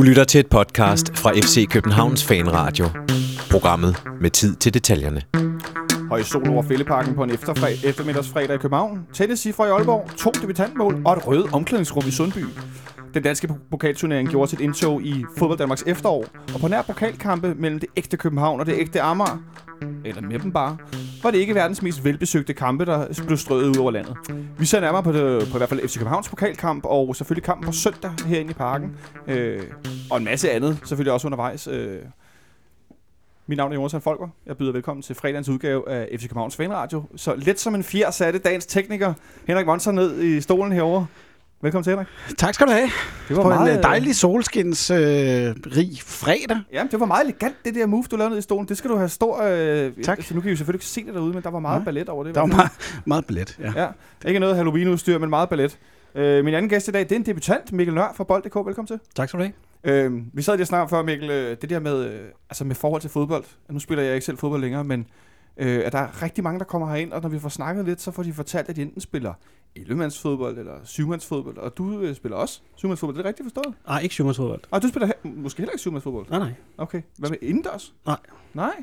Du lytter til et podcast fra FC Københavns Fanradio. Programmet med tid til detaljerne. Høj sol over Fælleparken på en efterfred, eftermiddagsfredag i København. Tætte cifre i Aalborg, to debutantmål og et rødt omklædningsrum i Sundby. Den danske pokalturnering gjorde sit indtog i fodbold Danmarks efterår, og på nær pokalkampe mellem det ægte København og det ægte Amager, eller med dem bare, var det ikke verdens mest velbesøgte kampe, der blev strøget ud over landet. Vi ser nærmere på, det, på i hvert fald FC Københavns pokalkamp, og selvfølgelig kampen på søndag herinde i parken, øh, og en masse andet selvfølgelig også undervejs. Øh. Mit navn er Jonas Folker. Jeg byder velkommen til fredagens udgave af FC Københavns Fanradio. Så let som en fjer satte dagens tekniker Henrik Monser ned i stolen herover. Velkommen til, Henrik. Tak skal du have. Det var På meget, en dejlig solskins øh, rig fredag. Ja, det var meget elegant, det der move, du lavede ned i stolen. Det skal du have stor... Øh, Tak. Altså, nu kan I jo selvfølgelig ikke se det derude, men der var meget Nej. ballet over det. Der var meget, meget billet. Ja. Ja, ikke noget Halloween-udstyr, men meget ballet. Øh, min anden gæst i dag, det er en debutant, Mikkel Nør fra Bold.dk. Velkommen til. Tak skal du have. Øh, vi sad lige snakkede før, Mikkel, øh, det der med, øh, altså med forhold til fodbold. Nu spiller jeg ikke selv fodbold længere, men øh, at der er rigtig mange, der kommer herind, og når vi får snakket lidt, så får de fortalt, at de enten spiller 11-mandsfodbold eller 7-mandsfodbold, og du øh, spiller også 7-mandsfodbold. Det er rigtigt forstået? Nej, ikke syvmandsfodbold. Og du spiller he- måske heller ikke 7-mandsfodbold. Nej, nej. Okay. Hvad med indendørs? Nej. Nej?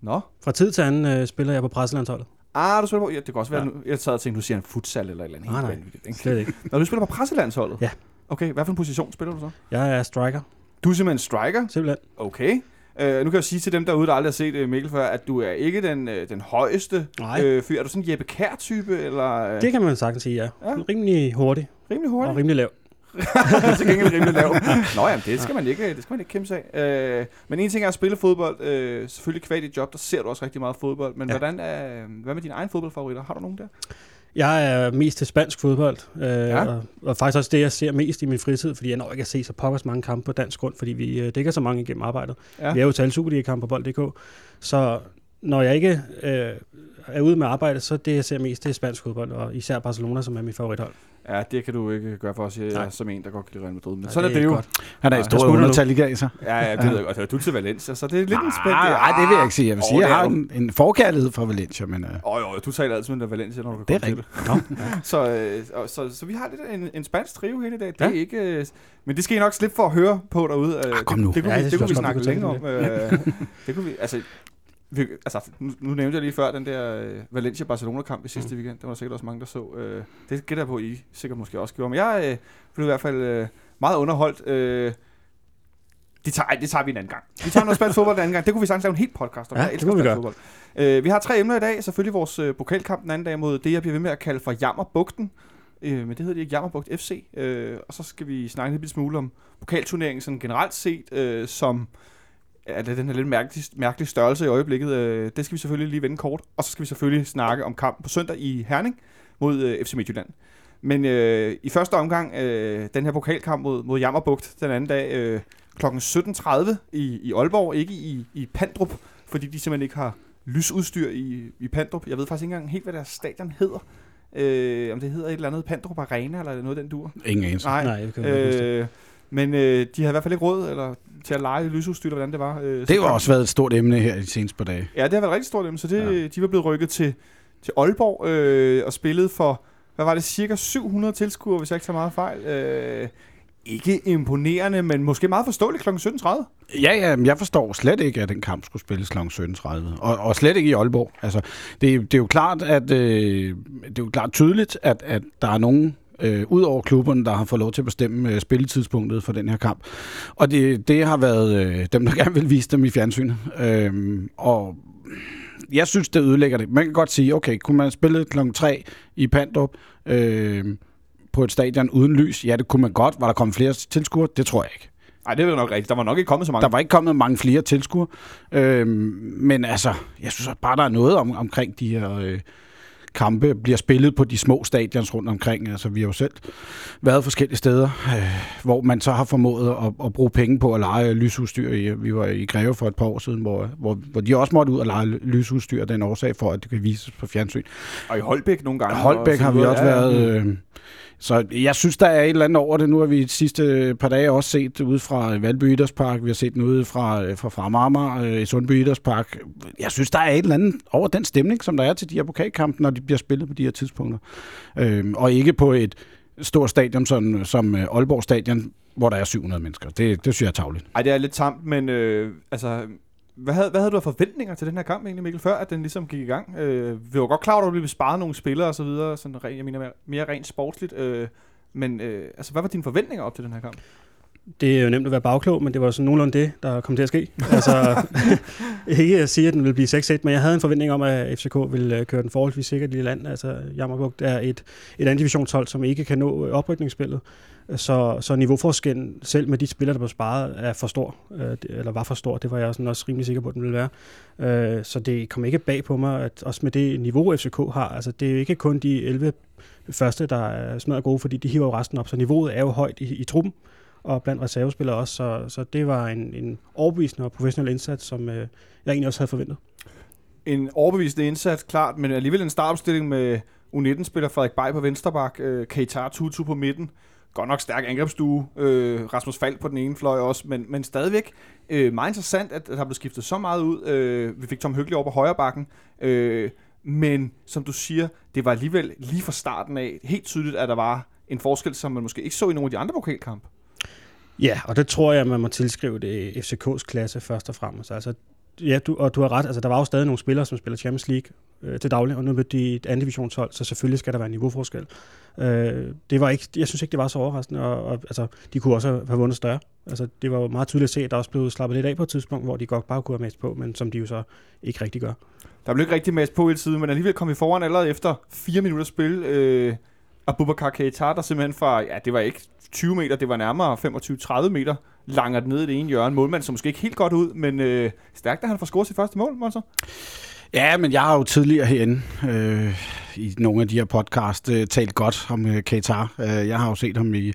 Nå. Fra tid til anden øh, spiller jeg på presselandsholdet. Ah, du spiller på... Ja, det kan også være, Ja. jeg sad og tænkte, du siger en futsal eller et eller andet. Nej, helt nej. ikke? Slet ikke. Når du spiller på presselandsholdet? Ja. Okay, hvad for en position spiller du så? Jeg er striker, Du er simpelthen striker. simpelthen. Okay. Uh, nu kan jeg sige til dem derude, der aldrig har set uh, Mikkel før, at du er ikke den, uh, den højeste Nej. øh, fyr. Er du sådan en Jeppe Kær-type, eller uh, Det kan man sagtens sige, ja. Ja. Rimelig hurtig rimelig og hurtigt? rimelig lav. til gengæld rimelig lav. Nå ja, det skal man ikke, det skal man ikke kæmpe sig af. Uh, men en ting er at spille fodbold. Uh, selvfølgelig kvad dit job, der ser du også rigtig meget fodbold. Men. Ja. hvordan er, hvad med dine egne fodboldfavoritter? Har du nogen der? Jeg er mest til spansk fodbold, øh, Ja. og, og faktisk også det, jeg ser mest i min fritid, fordi jeg når ikke at se så pokkers mange kampe på dansk grund, fordi vi øh, dækker så mange igennem arbejdet. Ja. Vi er jo til alle Superliga-kampe på bold.dk, så når jeg ikke øh, er ude med arbejde, så det, jeg ser mest, det er spansk fodbold, og især Barcelona, som er mit favorithold. Ja, det kan du ikke gøre for os, jeg er som en, der godt kan lide Real Madrid. Men Nej, sådan er det jo. godt. Han er Ja, i jeg stor smutter nu. undertal i dag, så. Ja, ja, det ved jeg godt. Og Du er til Valencia, så det er lidt en spændt. Nej, det vil jeg ikke sige. Jeg vil sige, det jeg har en, en forkærlighed for Valencia, men øh, Åh, jo, du taler altid med Valencia, når du det er kommer til rigtigt. det. Nå. Så, øh, og, så, så vi har lidt en, en spansk trio her i dag. Det Ja. er ikke, øh, men det skal I nok slippe for at høre på derude. Øh, Ah, kom nu. Det, det kunne Ja, vi, det det kunne vi snakke også længe godt, om. Øh, det kunne vi, altså, vi, altså nu, nu nævnte jeg lige før den der øh, Valencia-Barcelona-kamp i sidste weekend. Det var der sikkert også mange, der så. Øh, det gætter jeg på, I sikkert måske også gjorde. Men jeg øh, blev i hvert fald øh, meget underholdt. Øh, det tager, ej, det tager vi en anden gang. Vi tager noget spansk fodbold en anden gang. Det kunne vi sagtens lave en helt podcast om. Ja, jeg det elsker spansk fodbold. Øh, vi har tre emner i dag. Selvfølgelig vores øh, pokalkamp den anden dag mod det, jeg bliver ved med at kalde for Jammerbugten. Øh, men det hedder det ikke Jammerbugt FC. Øh, og så skal vi snakke en lille smule om pokalturneringen sådan generelt set, øh, som er det den her lidt mærkelige, mærkelige størrelse i øjeblikket. Øh, det skal vi selvfølgelig lige vende kort. Og så skal vi selvfølgelig snakke om kampen på søndag i Herning mod øh, FC Midtjylland. Men øh, i første omgang, øh, den her pokalkamp mod, mod Jammerbugt den anden dag, øh, kl. 17.30 i, i Aalborg, ikke i, i Pandrup, fordi de simpelthen ikke har lysudstyr i, i Pandrup. Jeg ved faktisk ikke engang helt, hvad deres stadion hedder. Øh, om det hedder et eller andet Pandrup Arena, eller er noget den dur. ingen anelse. Nej, Nej, det kan jeg ikke huske. øh, men øh, de havde i hvert fald ikke råd eller, til at lege lysudstyr, eller hvordan det var. Øh, Det har også været et stort emne her i de seneste par dage. Ja, det har været rigtig stort dem, så det, Ja. ja. de var blevet rykket til, til Aalborg øh, og spillet for, hvad var det, cirka 700 tilskuere, hvis jeg ikke tager meget fejl. Øh, ikke imponerende, men måske meget forståeligt kl. 17.30. Ja, ja, men jeg forstår slet ikke, at den kamp skulle spilles kl. 17.30. Og, og slet ikke i Aalborg. Altså, det, det er jo klart, at øh, det er jo klart tydeligt, at, at der er nogen øh, ud over klubberne, der har fået lov til at bestemme øh, spilletidspunktet for den her kamp. Og det, det har været øh, dem, der gerne vil vise dem i fjernsynet. Øh, og jeg synes, det ødelægger det. Man kan godt sige, okay, kunne man spille klokken 3 i Pandrup øh, på et stadion uden lys? Ja, det kunne man godt. Var der kommet flere tilskuere? Det tror jeg ikke. Nej, det er nok rigtigt. Der var nok ikke kommet så mange. Der var ikke kommet mange flere tilskuere. Øhm, men altså, jeg synes bare, der er noget om, omkring de her øh, kampe, bliver spillet på de små stadions rundt omkring. Altså, vi har jo selv været forskellige steder, øh, hvor man så har formået at, at bruge penge på at lege lysudstyr. Vi var i Greve for et par år siden, hvor, hvor, hvor de også måtte ud og lege lysudstyr, den årsag for, at det kan vises på fjernsyn. Og i Holbæk nogle gange. Holbæk har vi også Ja, været... Øh, så jeg synes, der er et eller andet over det. Nu har vi de sidste øh, par dage også set ude fra Valby Idrætspark. Vi har set den ude fra, øh, fra, fra øh, i Sundby Idrætspark. Jeg synes, der er et eller andet over den stemning, som der er til de her pokalkampe, når de bliver spillet på de her tidspunkter. Øhm, og ikke på et stort stadion som, som Aalborg Stadion, hvor der er 700 mennesker. Det, det synes jeg er tavligt. Ej, det er lidt tamt, men øh, altså, hvad havde, hvad havde du af forventninger til den her kamp egentlig, Mikkel, før at den ligesom gik i gang? Øh, vi var godt klar over, at du ville spare nogle spillere og så videre, sådan ren, jeg mener mere, mere rent sportsligt, øh, men øh, altså, hvad var dine forventninger op til den her kamp? Det er jo nemt at være bagklog, men det var sådan nogenlunde det, der kom til at ske. Altså, ikke at sige, at den ville blive 6-1, men jeg havde en forventning om, at FCK ville øh, køre den forholdsvis sikkert i land. Altså, Jammerbugt er et, et andet divisionshold, som ikke kan nå øh, oprykningsspillet. Så, så niveauforskellen, selv med de spillere, der blev sparet, er for stor, øh, eller var for stor. Det var jeg sådan også rimelig sikker på, at den ville være. Så det kom ikke bag på mig, at også med det niveau, FCK har, altså det er jo ikke kun de 11 første, der er smadret gode, fordi de hiver jo resten op, så niveauet er jo højt i, i truppen og blandt reservespillere også, så, så det var en, en overbevisende og professionel indsats, som øh, jeg egentlig også havde forventet. En overbevisende indsats, klart, men alligevel en startopstilling med U19-spiller Frederik Bay på vensterbak, øh, Keitar Tutu på midten, godt nok stærk angrebsstue, øh, Rasmus Falk på den ene fløj også, men, men stadigvæk øh, meget interessant, at der blev skiftet så meget ud. Øh, vi fik Tom Hyggelig over på højre bakken, øh, men som du siger, det var alligevel lige fra starten af helt tydeligt, at der var en forskel, som man måske ikke så i nogle af de andre pokalkampe. Ja, og det tror jeg, man må tilskrive det FCK's klasse først og fremmest. Altså, ja, du, og du har ret. Altså, der var jo stadig nogle spillere, som spiller Champions League øh, til daglig, og nu mødte de et andet divisionshold, så selvfølgelig skal der være en niveauforskel. Øh, det var ikke, jeg synes ikke, det var så overraskende, og, og altså, de kunne også have vundet større. Altså, det var jo meget tydeligt at se, at der også blev slappet lidt af på et tidspunkt, hvor de godt bare kunne have mest på, men som de jo så ikke rigtig gør. Der blev ikke rigtig mest på hele tiden, men alligevel kom vi foran allerede efter fire minutter spil. Øh, Abubakar Keita, der simpelthen fra, ja, det var ikke 20 meter, det var nærmere 25-30 meter, langer ned i det ene hjørne. Målmand så måske ikke helt godt ud, men øh, stærkt, at han får scoret sit første mål, Monser. Ja, men jeg har jo tidligere herinde øh, i nogle af de her podcast øh, talt godt om øh, Qatar. Øh, jeg har jo set ham i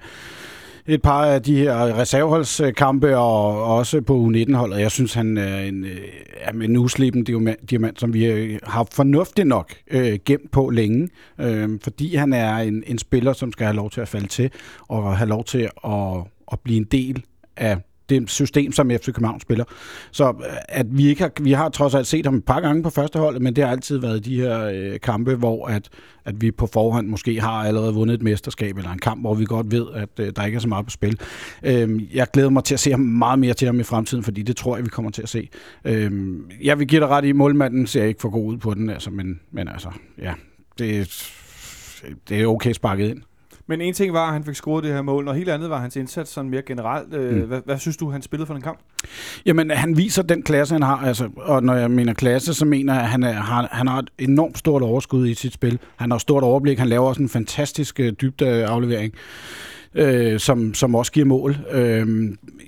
et par af de her reserveholdskampe, og også på U19-holdet. Jeg synes, han er en, øh, er en uslippen diamant, som vi har fornuftigt nok øh, gemt på længe, øh, fordi han er en, en spiller, som skal have lov til at falde til, og have lov til at, at blive en del af det system, som FC København spiller. Så øh, at vi ikke har, vi har trods alt set ham et par gange på første hold, men det har altid været de her øh, kampe, hvor at, at vi på forhånd måske har allerede vundet et mesterskab, eller en kamp, hvor vi godt ved, at øh, der ikke er så meget på spil. Øh, jeg glæder mig til at se ham meget mere til ham i fremtiden, fordi det tror jeg, vi kommer til at se. Øh, jeg vil give dig ret i, målmanden ser ikke for god ud på den, altså, men, men altså, ja, det, det er okay sparket ind. Men en ting var, at han fik scoret det her mål, og helt andet var hans indsats sådan mere generelt. Øh, mm. Hvad, hvad synes du, han spillede for den kamp? Jamen, han viser den klasse, han har. Altså, og når jeg mener klasse, så mener jeg, at han, er, han, han har et enormt stort overskud i sit spil. Han har et stort overblik. Han laver også en fantastisk øh, dybde aflevering. Øh, som, som også giver mål. Øh,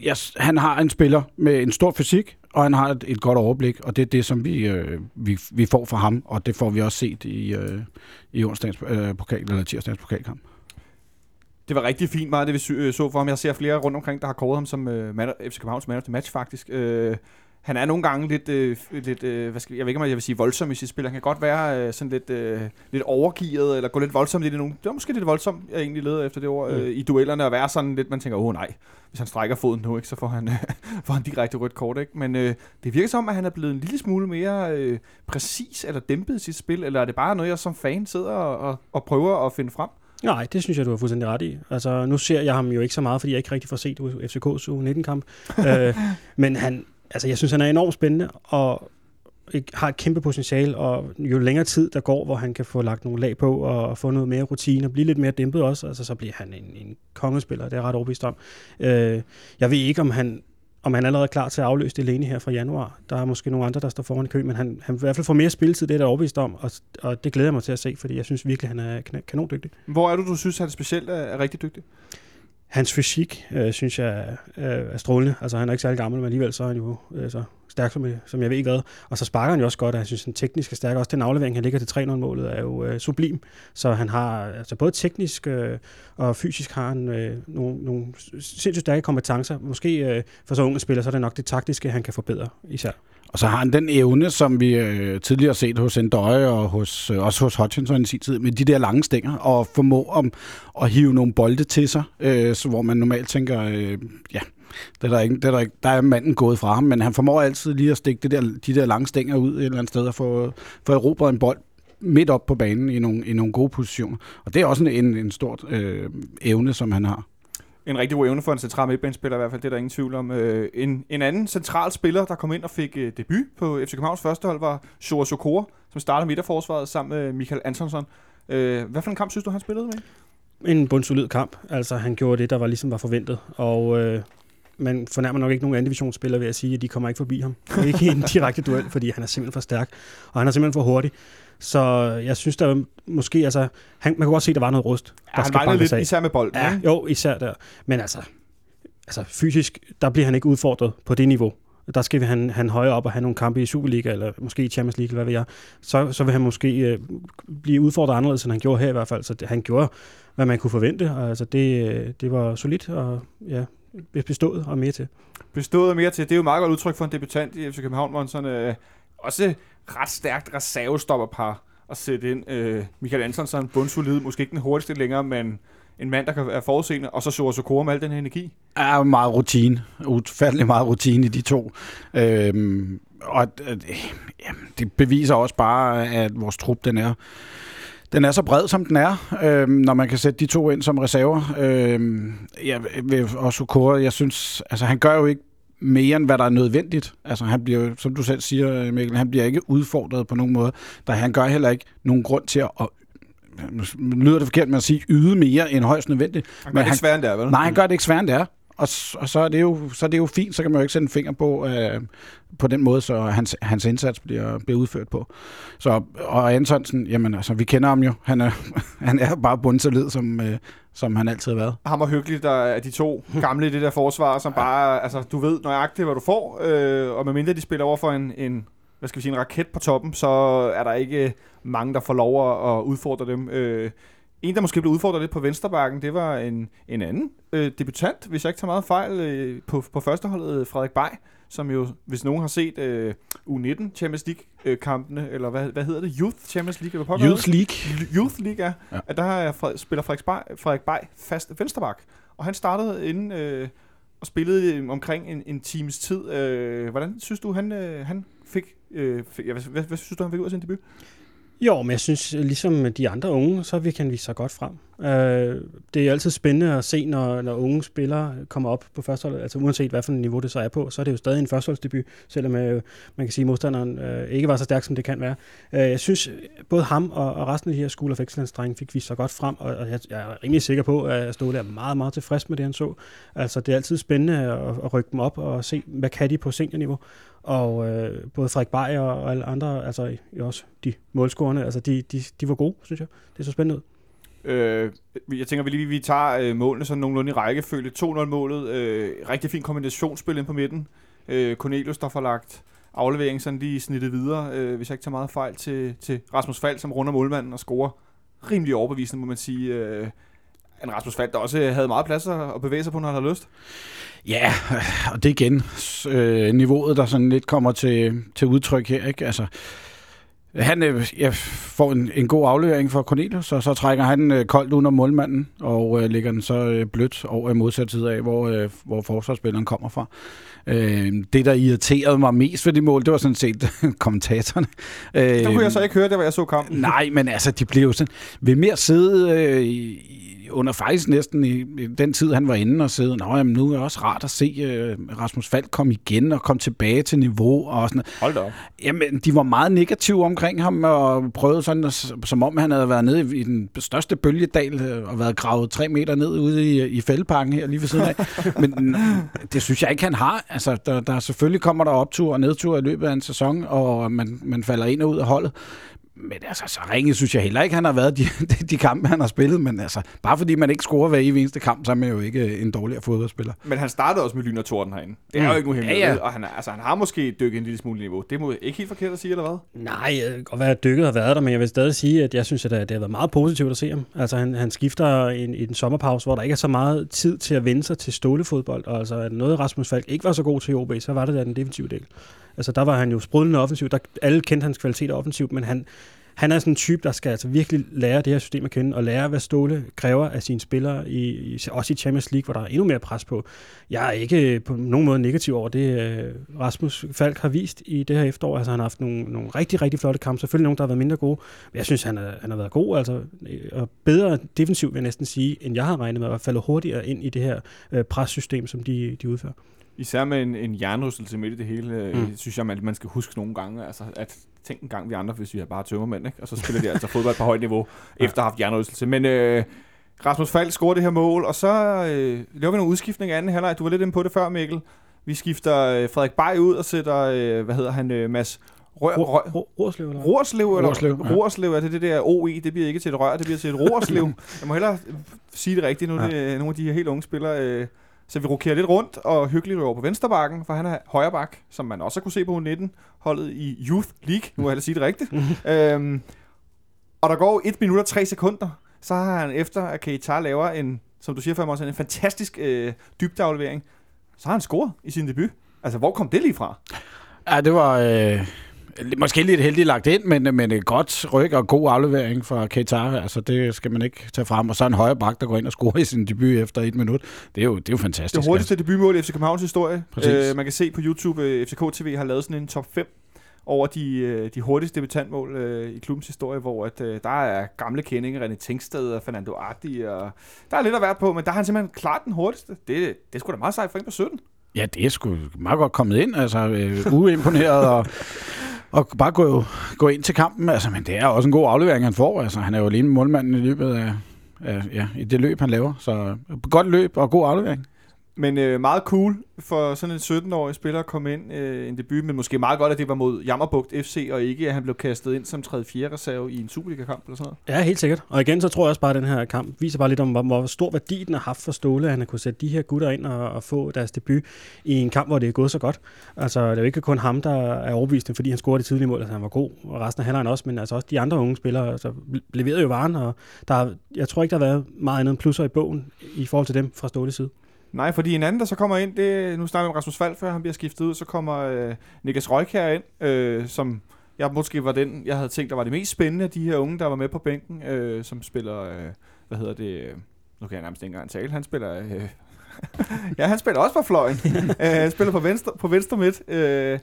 yes, han har en spiller med en stor fysik, og han har et, et godt overblik, og det er det, som vi, øh, vi, vi får fra ham, og det får vi også set i, øh, i onsdagens øh, pokal, eller tirsdagens pokalkamp. Det var rigtig fint meget, det vi øh, så for ham. Jeg ser flere rundt omkring, der har kåret ham som man, FC Københavns man of the match, faktisk. Uh, han er nogle gange lidt, uh, lidt uh, hvad skal, jeg ved ikke, om jeg vil sige voldsom i sit spil. Han kan godt være uh, sådan lidt, uh, lidt overgivet, eller gå lidt voldsomt lidt i nogle... Det var måske lidt voldsomt, jeg egentlig leder efter det ord, mm. uh, i duellerne, at være sådan lidt, man tænker, åh oh, nej, hvis han strækker foden nu, ikke, så får han, får han direkte rødt kort. Ikke? Men uh, det virker som, at han er blevet en lille smule mere uh, præcis eller dæmpet i sit spil, eller er det bare noget, jeg som fan sidder og, og, og prøver at finde frem? Nej, det synes jeg, du har fuldstændig ret i. Altså, nu ser jeg ham jo ikke så meget, fordi jeg ikke rigtig får set FCK's U19-kamp. øh, men han, altså, jeg synes, han er enormt spændende, og har et kæmpe potentiale, og jo længere tid der går, hvor han kan få lagt nogle lag på, og få noget mere rutine, og blive lidt mere dæmpet også, altså, så bliver han en, en kongespiller, det er jeg ret overbevist om. Øh, jeg ved ikke, om han om han er allerede klar til at afløse Delaney her fra januar. Der er måske nogle andre, der står foran i kø, men han, han i hvert fald får mere spilletid, det er der overbevist om, og, og det glæder jeg mig til at se, fordi jeg synes virkelig, han er kanondygtig. Hvor er du, du synes, han specielt er, er rigtig dygtig? Hans fysik, øh, synes jeg, er, er strålende. Altså, han er ikke særlig gammel, men alligevel så er han jo altså, stærk, som, øh, som jeg ved ikke hvad. Og så sparker han jo også godt, og jeg synes, han teknisk er stærk. Også den aflevering, han ligger til 3-0-målet, er jo øh, sublim. Så han har, altså både teknisk øh, og fysisk har han øh, nogle, nogle sindssygt stærke kompetencer. Måske øh, for så unge spiller, så er det nok det taktiske, han kan forbedre især. Og så har han den evne, som vi øh, tidligere har set hos Endøje og hos, øh, også hos Hutchinson i sin tid, med de der lange stænger, og formå om at hive nogle bolde til sig, øh, så hvor man normalt tænker, øh, ja, det er der, ikke, det er der, ikke, der er manden gået fra ham, men han formår altid lige at stikke det der, de der lange stænger ud et eller andet sted og få, få erobret en bold midt op på banen i nogle, i nogle gode positioner. Og det er også en, en, stor øh, evne, som han har. En rigtig god evne for en central midtbanespiller i hvert fald, det er der ingen tvivl om. Øh, en, en anden central spiller, der kom ind og fik øh, debut på FC Københavns første hold, var Shora Sokora, som startede midterforsvaret sammen med Michael Antonsson. Øh, hvad for en kamp synes du, han spillede med? En bundsolid kamp. Altså, han gjorde det, der var ligesom var forventet. Og øh, man fornærmer nok ikke nogen anden divisionsspiller ved at sige, at de kommer ikke forbi ham. Ikke i en direkte duel, fordi han er simpelthen for stærk, og han er simpelthen for hurtig. Så jeg synes, der måske, altså, han, man kan godt se, at der var noget rust. Ja, han manglede lidt, af. især med bolden. Ja, ikke? jo, især der. Men altså, altså, fysisk, der bliver han ikke udfordret på det niveau. Der skal vi han, han højere op og have nogle kampe i Superliga, eller måske i Champions League, eller hvad ved jeg. Så, så vil han måske øh, blive udfordret anderledes, end han gjorde her i hvert fald. Så det, han gjorde, hvad man kunne forvente. Og, altså, det, øh, det var solidt, og ja, bestået og mere til. Bestået og mere til. Det er jo meget godt udtryk for en debutant i FC København, hvor sådan, øh, også ret stærkt reservestopperpar at sætte ind. Øh, Michael Antonsen, bundsolid, måske ikke den hurtigste længere, men en mand, der kan være forudseende, og så Sora Sokora med al den her energi. Ja, meget rutine. Ufattelig meget rutine i de to. Øhm, og øh, ja, det beviser også bare, at vores trup, den er den er så bred, som den er, øh, når man kan sætte de to ind som reserver. Øh, ja, og Sokora, jeg synes, altså han gør jo ikke mere end hvad der er nødvendigt. Altså han bliver, som du selv siger, Mikkel, han bliver ikke udfordret på nogen måde. Der han gør heller ikke nogen grund til at lyder det forkert med at sige, yde mere end højst nødvendigt. Han gør men det ikke sværere end det er, vel? Nej, han gør det ikke sværere end det er. Og, og så, er det jo, så er det jo fint, så kan man jo ikke sætte en finger på, øh, på den måde, så hans, hans indsats bliver, bliver udført på. Så, og Antonsen, jamen altså, vi kender ham jo. Han er, han er bare bundsolid, som, øh, som han altid har været. Ham og Hyggelig, der er de to gamle i det der forsvar, som bare, altså, du ved nøjagtigt, hvad du får, øh, og medmindre de spiller over for en, en hvad skal vi sige, en raket på toppen, så er der ikke mange, der får lov at udfordre dem. Øh, en, der måske blev udfordret lidt på venstrebakken, det var en, en anden øh, debutant, hvis jeg ikke tager meget fejl, øh, på, på førsteholdet, Frederik Bay, som jo, hvis nogen har set øh, U19 Champions League-kampene, eller hvad, hvad hedder det? Youth Champions League? Eller Youth League. Youth League, ja. ja. At der har Fred, spiller Frederik Bay, Frederik Bay fast venstreback. Og han startede inden øh, og spillede omkring en, en times tid. Øh, hvordan synes du, han, øh, han fik, øh, fik ja, hvad, hvad, hvad synes du, han fik ud af sin debut? Jo, men jeg synes, ligesom de andre unge, så vi kan vise sig godt frem. Øh, det er altid spændende at se, når, når unge spillere kommer op på førsteholdet, altså uanset hvad for et niveau det så er på, så er det jo stadig en førsteholdsdebut, selvom øh, man kan sige, at modstanderen øh, ikke var så stærk, som det kan være. Øh, jeg synes, både ham og, og resten af de her School of Excellence-drenge fik vist sig godt frem, og, og jeg, jeg er rimelig sikker på, at Ståle er meget, meget tilfreds med det, han så. Altså, det er altid spændende at, at rykke dem op og se, hvad kan de på seniorniveau. Og øh, både Frederik Bayer og alle andre, altså også de målscorerne, altså de, de, de var gode, synes jeg. Det er så spændende ud. Øh, jeg tænker, vi lige vi tager øh, målene sådan nogenlunde i rækkefølge. 2-0-målet, øh, rigtig fin kombinationsspil ind på midten. Øh, Cornelius, der får lagt afleveringen sådan lige snittet videre, øh, hvis jeg ikke tager meget fejl, til, til Rasmus Fald, som runder målmanden og scorer rimelig overbevisende, må man sige. Øh, en Rasmus Fald, der også øh, havde meget plads at bevæge sig på, når han har lyst. Ja, og det igen øh, niveauet, der sådan lidt kommer til, til udtryk her. Ikke? Altså, han øh, ja, får en, en god aflevering for Cornelius, og så trækker han øh, koldt under målmanden, og øh, lægger den så øh, blødt over i modsat side af, hvor, øh, hvor forsvarsspilleren kommer fra. Øh, det, der irriterede mig mest ved de mål, det var sådan set kommentatoren. Øh, det kunne jeg så ikke høre, det var jeg så kampen. Nej, men altså, de blev sådan ved mere sidde øh, i, under faktisk næsten i, i den tid, han var inde og sidde, Nå, jamen, nu er det også rart at se uh, Rasmus Falk komme igen og komme tilbage til niveau. Og sådan. Hold da op. Jamen, de var meget negative omkring ham og prøvede sådan, som om han havde været nede i den største bølgedal øh, og været gravet tre meter ned ude i, i fældeparken her lige ved siden af. Men det synes jeg ikke, han har. Altså, der, der selvfølgelig kommer der optur og nedtur i løbet af en sæson, og man, man falder ind og ud af holdet. Men altså, så ringe synes jeg heller ikke, han har været de, de, de kampe, han har spillet. Men altså, bare fordi man ikke scorer hver eneste kamp, så er man jo ikke en dårligere fodboldspiller. Men han startede også med lyn og torden herinde. Det er mm. jo ikke uhemmeligt. Ja, ja. Og han, altså, han har måske dykket en lille smule niveau. Det må ikke helt forkert at sige, eller hvad? Nej, jeg kan godt være, at dykket har været der, men jeg vil stadig sige, at jeg synes, at det har været meget positivt at se ham. Altså, han, han skifter i en, en sommerpause, hvor der ikke er så meget tid til at vende sig til stålefodbold. Og altså, at noget Rasmus Falk ikke var så god til OB, så var det da den defensive del. Altså, der var han jo sprudlende offensivt. Der, alle kendte hans kvaliteter offensivt, men han, han er sådan en type, der skal altså virkelig lære det her system at kende, og lære, hvad Ståle kræver af sine spillere, i, i, også i Champions League, hvor der er endnu mere pres på. Jeg er ikke øh, på nogen måde negativ over det, øh, Rasmus Falk har vist i det her efterår. Altså, han har haft nogle, nogle rigtig, rigtig flotte kampe. Selvfølgelig nogle, der har været mindre gode, men jeg synes, han, er, han har været god, altså, øh, og bedre defensivt, vil jeg næsten sige, end jeg har regnet med, og faldet hurtigere ind i det her øh, pressystem, som de, de udfører. Især med en, en jernrystelse midt i det hele, mm. synes jeg, man, man skal huske nogle gange, altså, at tænk en gang vi andre, hvis vi er bare tømmermænd, ikke? og så spiller de altså fodbold på højt niveau, ja. efter at have haft jernrystelse. Men øh, Rasmus Falk scorer det her mål, og så øh, laver vi nogle udskiftning af anden halvleg. Du var lidt inde på det før, Mikkel. Vi skifter øh, Frederik Bay ud og sætter, øh, hvad hedder han, øh, Mads Rør, rør, Rorslev, eller? Rorslev, eller? Rorslev, ja. Rorslev, er det det der OE, det bliver ikke til et rør, det bliver til et Rorslev. jeg må hellere sige det rigtigt, nu ja. det nogle af de her helt unge spillere, øh, så vi rokerer lidt rundt og hyggeligt over på vensterbakken, for han er højre bak, som man også kunne se på 19 holdet i Youth League. Nu har jeg sige det rigtigt. øhm, og der går 1 minut og 3 sekunder, så har han efter, at Keita laver en, som du siger før, også en fantastisk øh, dybdeaflevering, så har han scoret i sin debut. Altså, hvor kom det lige fra? Ja, det var... Øh Måske lidt heldigt lagt ind, men, men et godt ryg og god aflevering fra Keita. Altså, det skal man ikke tage frem. Og så en højre bak, der går ind og scorer i sin debut efter et minut. Det er jo, det er jo fantastisk. Det hurtigste debutmål i FC Københavns historie. Øh, man kan se på YouTube, øh, FCK TV har lavet sådan en top 5 over de, øh, de hurtigste debutantmål øh, i klubbens historie, hvor at, øh, der er gamle kendinger, René Tengsted og Fernando Arti, og der er lidt at være på, men der har han simpelthen klart den hurtigste. Det, det er sgu da meget sejt for en på 17. Ja, det er sgu meget godt kommet ind, altså øh, uimponeret og og bare gå, gå ind til kampen. Altså, men det er også en god aflevering, han får. Altså, han er jo alene målmanden i løbet af, af ja, i det løb, han laver. Så godt løb og god aflevering. Men øh, meget cool for sådan en 17-årig spiller at komme ind øh, en debut, men måske meget godt, at det var mod Jammerbugt FC, og ikke at han blev kastet ind som 3. 4. reserve i en Superliga-kamp eller sådan noget. Ja, helt sikkert. Og igen, så tror jeg også bare, at den her kamp viser bare lidt om, hvor, hvor stor værdi den har haft for Ståle, at han har kunne sætte de her gutter ind og, og få deres debut i en kamp, hvor det er gået så godt. Altså, det er jo ikke kun ham, der er overbevist, fordi han scorede det tidlige mål, altså han var god, og resten af halvlejen også, men altså også de andre unge spillere altså, leverede jo varen, og der, jeg tror ikke, der har været meget andet end plusser i bogen i forhold til dem fra Ståles side. Nej, fordi en anden, der så kommer ind, det, nu snakker vi om Rasmus Fald, før han bliver skiftet ud, så kommer øh, Niklas her ind, øh, som jeg måske var den, jeg havde tænkt, der var det mest spændende af de her unge, der var med på bænken, øh, som spiller, øh, hvad hedder det, nu kan jeg nærmest ikke engang tale, han spiller, øh, ja, han spiller også på fløjen, øh, han spiller på venstre, på venstre midt, øh,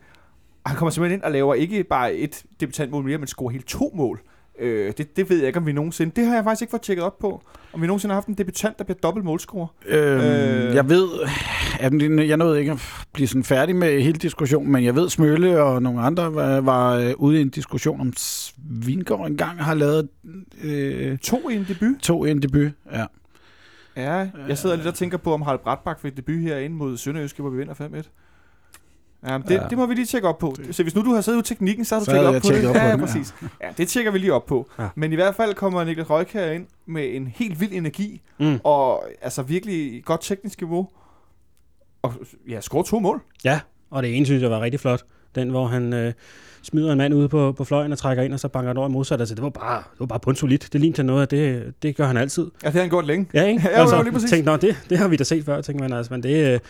han kommer simpelthen ind og laver ikke bare et debutantmål mere, men scorer helt to mål. Øh, det, det ved jeg ikke, om vi nogensinde... Det har jeg faktisk ikke fået tjekket op på. Om vi nogensinde har haft en debutant, der bliver dobbelt målscorer. Øhm, øh, jeg ved... Jeg nåede ikke at blive sådan færdig med hele diskussionen, men jeg ved, Smølle og nogle andre var, var øh, ude i en diskussion om Svingård engang har lavet... Øh, to i en debut? To i en debut, ja. Ja, jeg sidder lidt og tænker på, om Harald Bratbak fik debut herinde mod Sønderjyske, hvor vi vinder 5-1. Ja, det, ja. det må vi lige tjekke op på. Så hvis nu du har siddet ud teknikken, så har du tjekket op på det. Op på ja, ja, præcis. Ja. ja, det tjekker vi lige op på. Ja. Men i hvert fald kommer Niklas Røykær ind med en helt vild energi, mm. og altså virkelig godt teknisk niveau. Og ja, scorer to mål. Ja, og det ene synes jeg var rigtig flot. Den, hvor han øh, smider en mand ude på, på fløjen og trækker ind, og så banker han over i modsat. Altså, det var bare, det var bare bundsolidt. Det lignede noget, det, det gør han altid. Ja, det har han gjort længe. Ja, ikke? ja, altså, lige præcis. Tænkte, det, det har vi da set før, tænkte man. Altså, men det, øh,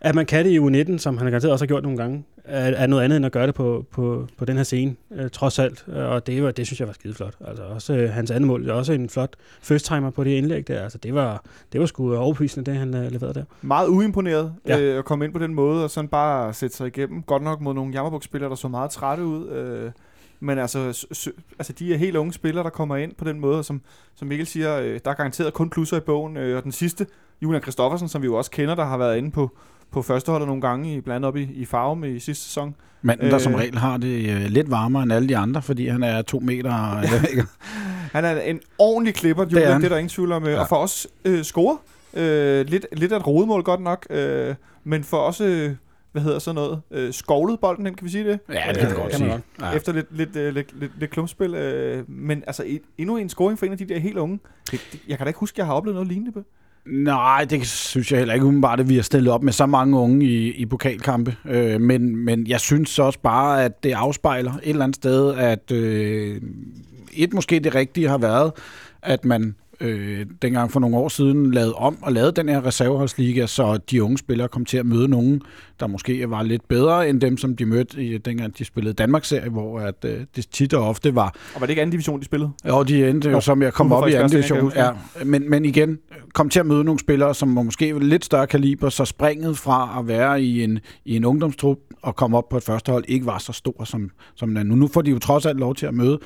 at man kan det i U19, som han garanteret også har gjort nogle gange, er, er noget andet end at gøre det på, på, på den her scene, øh, trods alt. Og det, var, det synes jeg var skide flot. Altså også øh, hans andet mål, er også en flot first timer på det indlæg der. Altså det var, det var sgu overbevisende, det han øh, leverede der. Meget uimponeret ja. øh, at komme ind på den måde, og sådan bare sætte sig igennem. Godt nok mod nogle jammerbuksspillere, der så meget trætte ud. Øh, men altså, altså, de er helt unge spillere, der kommer ind på den måde, og som, som Mikkel siger, øh, der er garanteret kun plusser i bogen. Øh, og den sidste, Julian Kristoffersen, som vi jo også kender, der har været inde på, på førsteholdet nogle gange, i, blandt andet op i, i Farum i sidste sæson. Manden, der øh, som regel har det øh, lidt varmere end alle de andre, fordi han er to meter. ja. han er en ordentlig klipper, det, er, det er der ingen tvivl om. Øh, ja. Og for os øh, score. Øh, lidt, lidt af et rodemål godt nok, øh, men for også... Øh, hvad hedder sådan noget, øh, skovlet bolden ind, kan vi sige det? Ja, det kan vi godt sige. Godt. Ja. Efter lidt, lidt, øh, lidt, lidt, lidt klumpspil. Øh, men altså, et, endnu en scoring for en af de der helt unge. Det, det, jeg kan da ikke huske, at jeg har oplevet noget lignende på. Nej, det synes jeg heller ikke umiddelbart, at vi har stillet op med så mange unge i, i pokalkampe. Øh, men, men jeg synes også bare, at det afspejler et eller andet sted, at øh, et måske det rigtige har været, at man øh, dengang for nogle år siden lavede om og lavede den her reserveholdsliga, så de unge spillere kom til at møde nogen, der måske var lidt bedre end dem, som de mødte, i, dengang de spillede Danmarksserie, hvor at, øh, det tit og ofte var... Og var det ikke anden division, de spillede? Jo, de endte jo, Jo, som jeg kom op i anden division. Ja, men, men igen, kom til at møde nogle spillere, som var måske lidt større kaliber, så springet fra at være i en, i en ungdomstrup og komme op på et første hold, ikke var så stor som, som den nu. Nu får de jo trods alt lov til at møde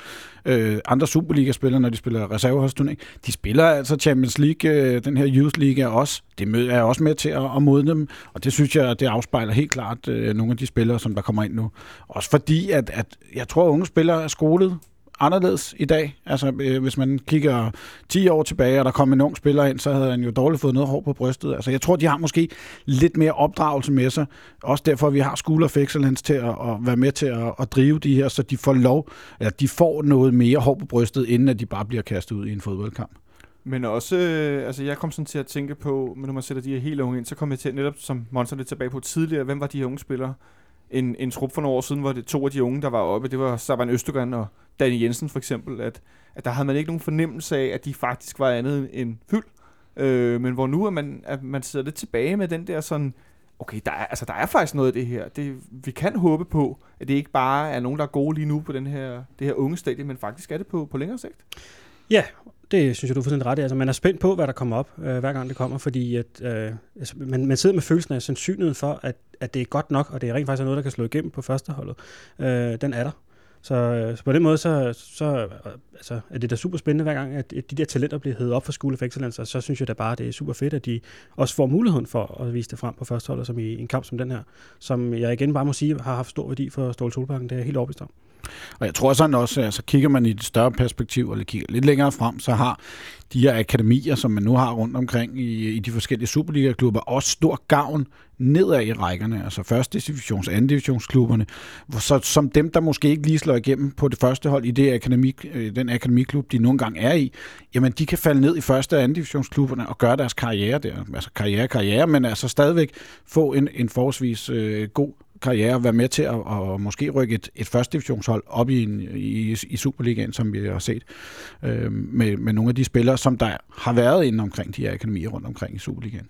øh, andre Superliga-spillere, når de spiller reserveholdsturné. De spiller altså Champions League, øh, den her Youth League er også, det er også med til at, at modne dem, og det synes jeg, det afspejler helt klart øh, nogle af de spillere, som der kommer ind nu. Også fordi, at, at jeg tror, at unge spillere er skolet anderledes i dag. Altså, øh, hvis man kigger 10 år tilbage, og der kom en ung spiller ind, så havde han jo dårligt fået noget hår på brystet. Altså, jeg tror, de har måske lidt mere opdragelse med sig. Også derfor, at vi har School of Excellence til at, at være med til at, at drive de her, så de får lov, eller de får noget mere hår på brystet, inden at de bare bliver kastet ud i en fodboldkamp. Men også, øh, altså jeg kom sådan til at tænke på, når man sætter de her helt unge ind, så kom jeg til netop, som Monster lidt tilbage på tidligere, hvem var de her unge spillere? En, en trup for nogle år siden, hvor det to af de unge, der var oppe, det var Saban Østergaard og Danny Jensen for eksempel, at, at der havde man ikke nogen fornemmelse af, at de faktisk var andet end fyld. Øh, men hvor nu er man, at man sidder lidt tilbage med den der sådan, okay, der er, altså, der er faktisk noget af det her. Det, vi kan håbe på, at det ikke bare er nogen, der er gode lige nu på den her, det her unge stadie, men faktisk er det på, på længere sigt. Ja, det synes jeg, du er fuldstændig ret i. Altså, man er spændt på, hvad der kommer op, øh, hver gang det kommer, fordi at, øh, altså, man, man sidder med følelsen af sandsynligheden for, at, at det er godt nok, og det er rent faktisk er noget, der kan slå igennem på førsteholdet. Øh, den er der. Så, øh, så på den måde, så, så øh, altså, er det da super spændende hver gang, at at de der talenter bliver hævet op for School of Excellence, og så synes jeg da bare, at det er super fedt, at de også får muligheden for at vise det frem på førsteholdet, som i en kamp som den her, som jeg igen bare må sige, har haft stor værdi for Ståle Solbakken. Det er jeg helt overbevist om. Og jeg tror sådan også, altså kigger man i et større perspektiv, eller kigger lidt længere frem, så har de her akademier, som man nu har rundt omkring i, i de forskellige Superliga-klubber, også stor gavn nedad i rækkerne, altså første divisions, anden divisionsklubberne, så, som dem, der måske ikke lige slår igennem på det første hold i det akademi, øh, den akademiklub, de nogle gange er i, jamen de kan falde ned i første og anden divisionsklubberne og gøre deres karriere der. Altså karriere, karriere, men altså stadigvæk få en, en forholdsvis øh, god karriere og være med til at, at måske rykke et, et første divisionshold op i, en, i, i Superligaen, som vi har set øh, med, med nogle af de spillere, som der har været inde omkring de her akademier rundt omkring i Superligaen.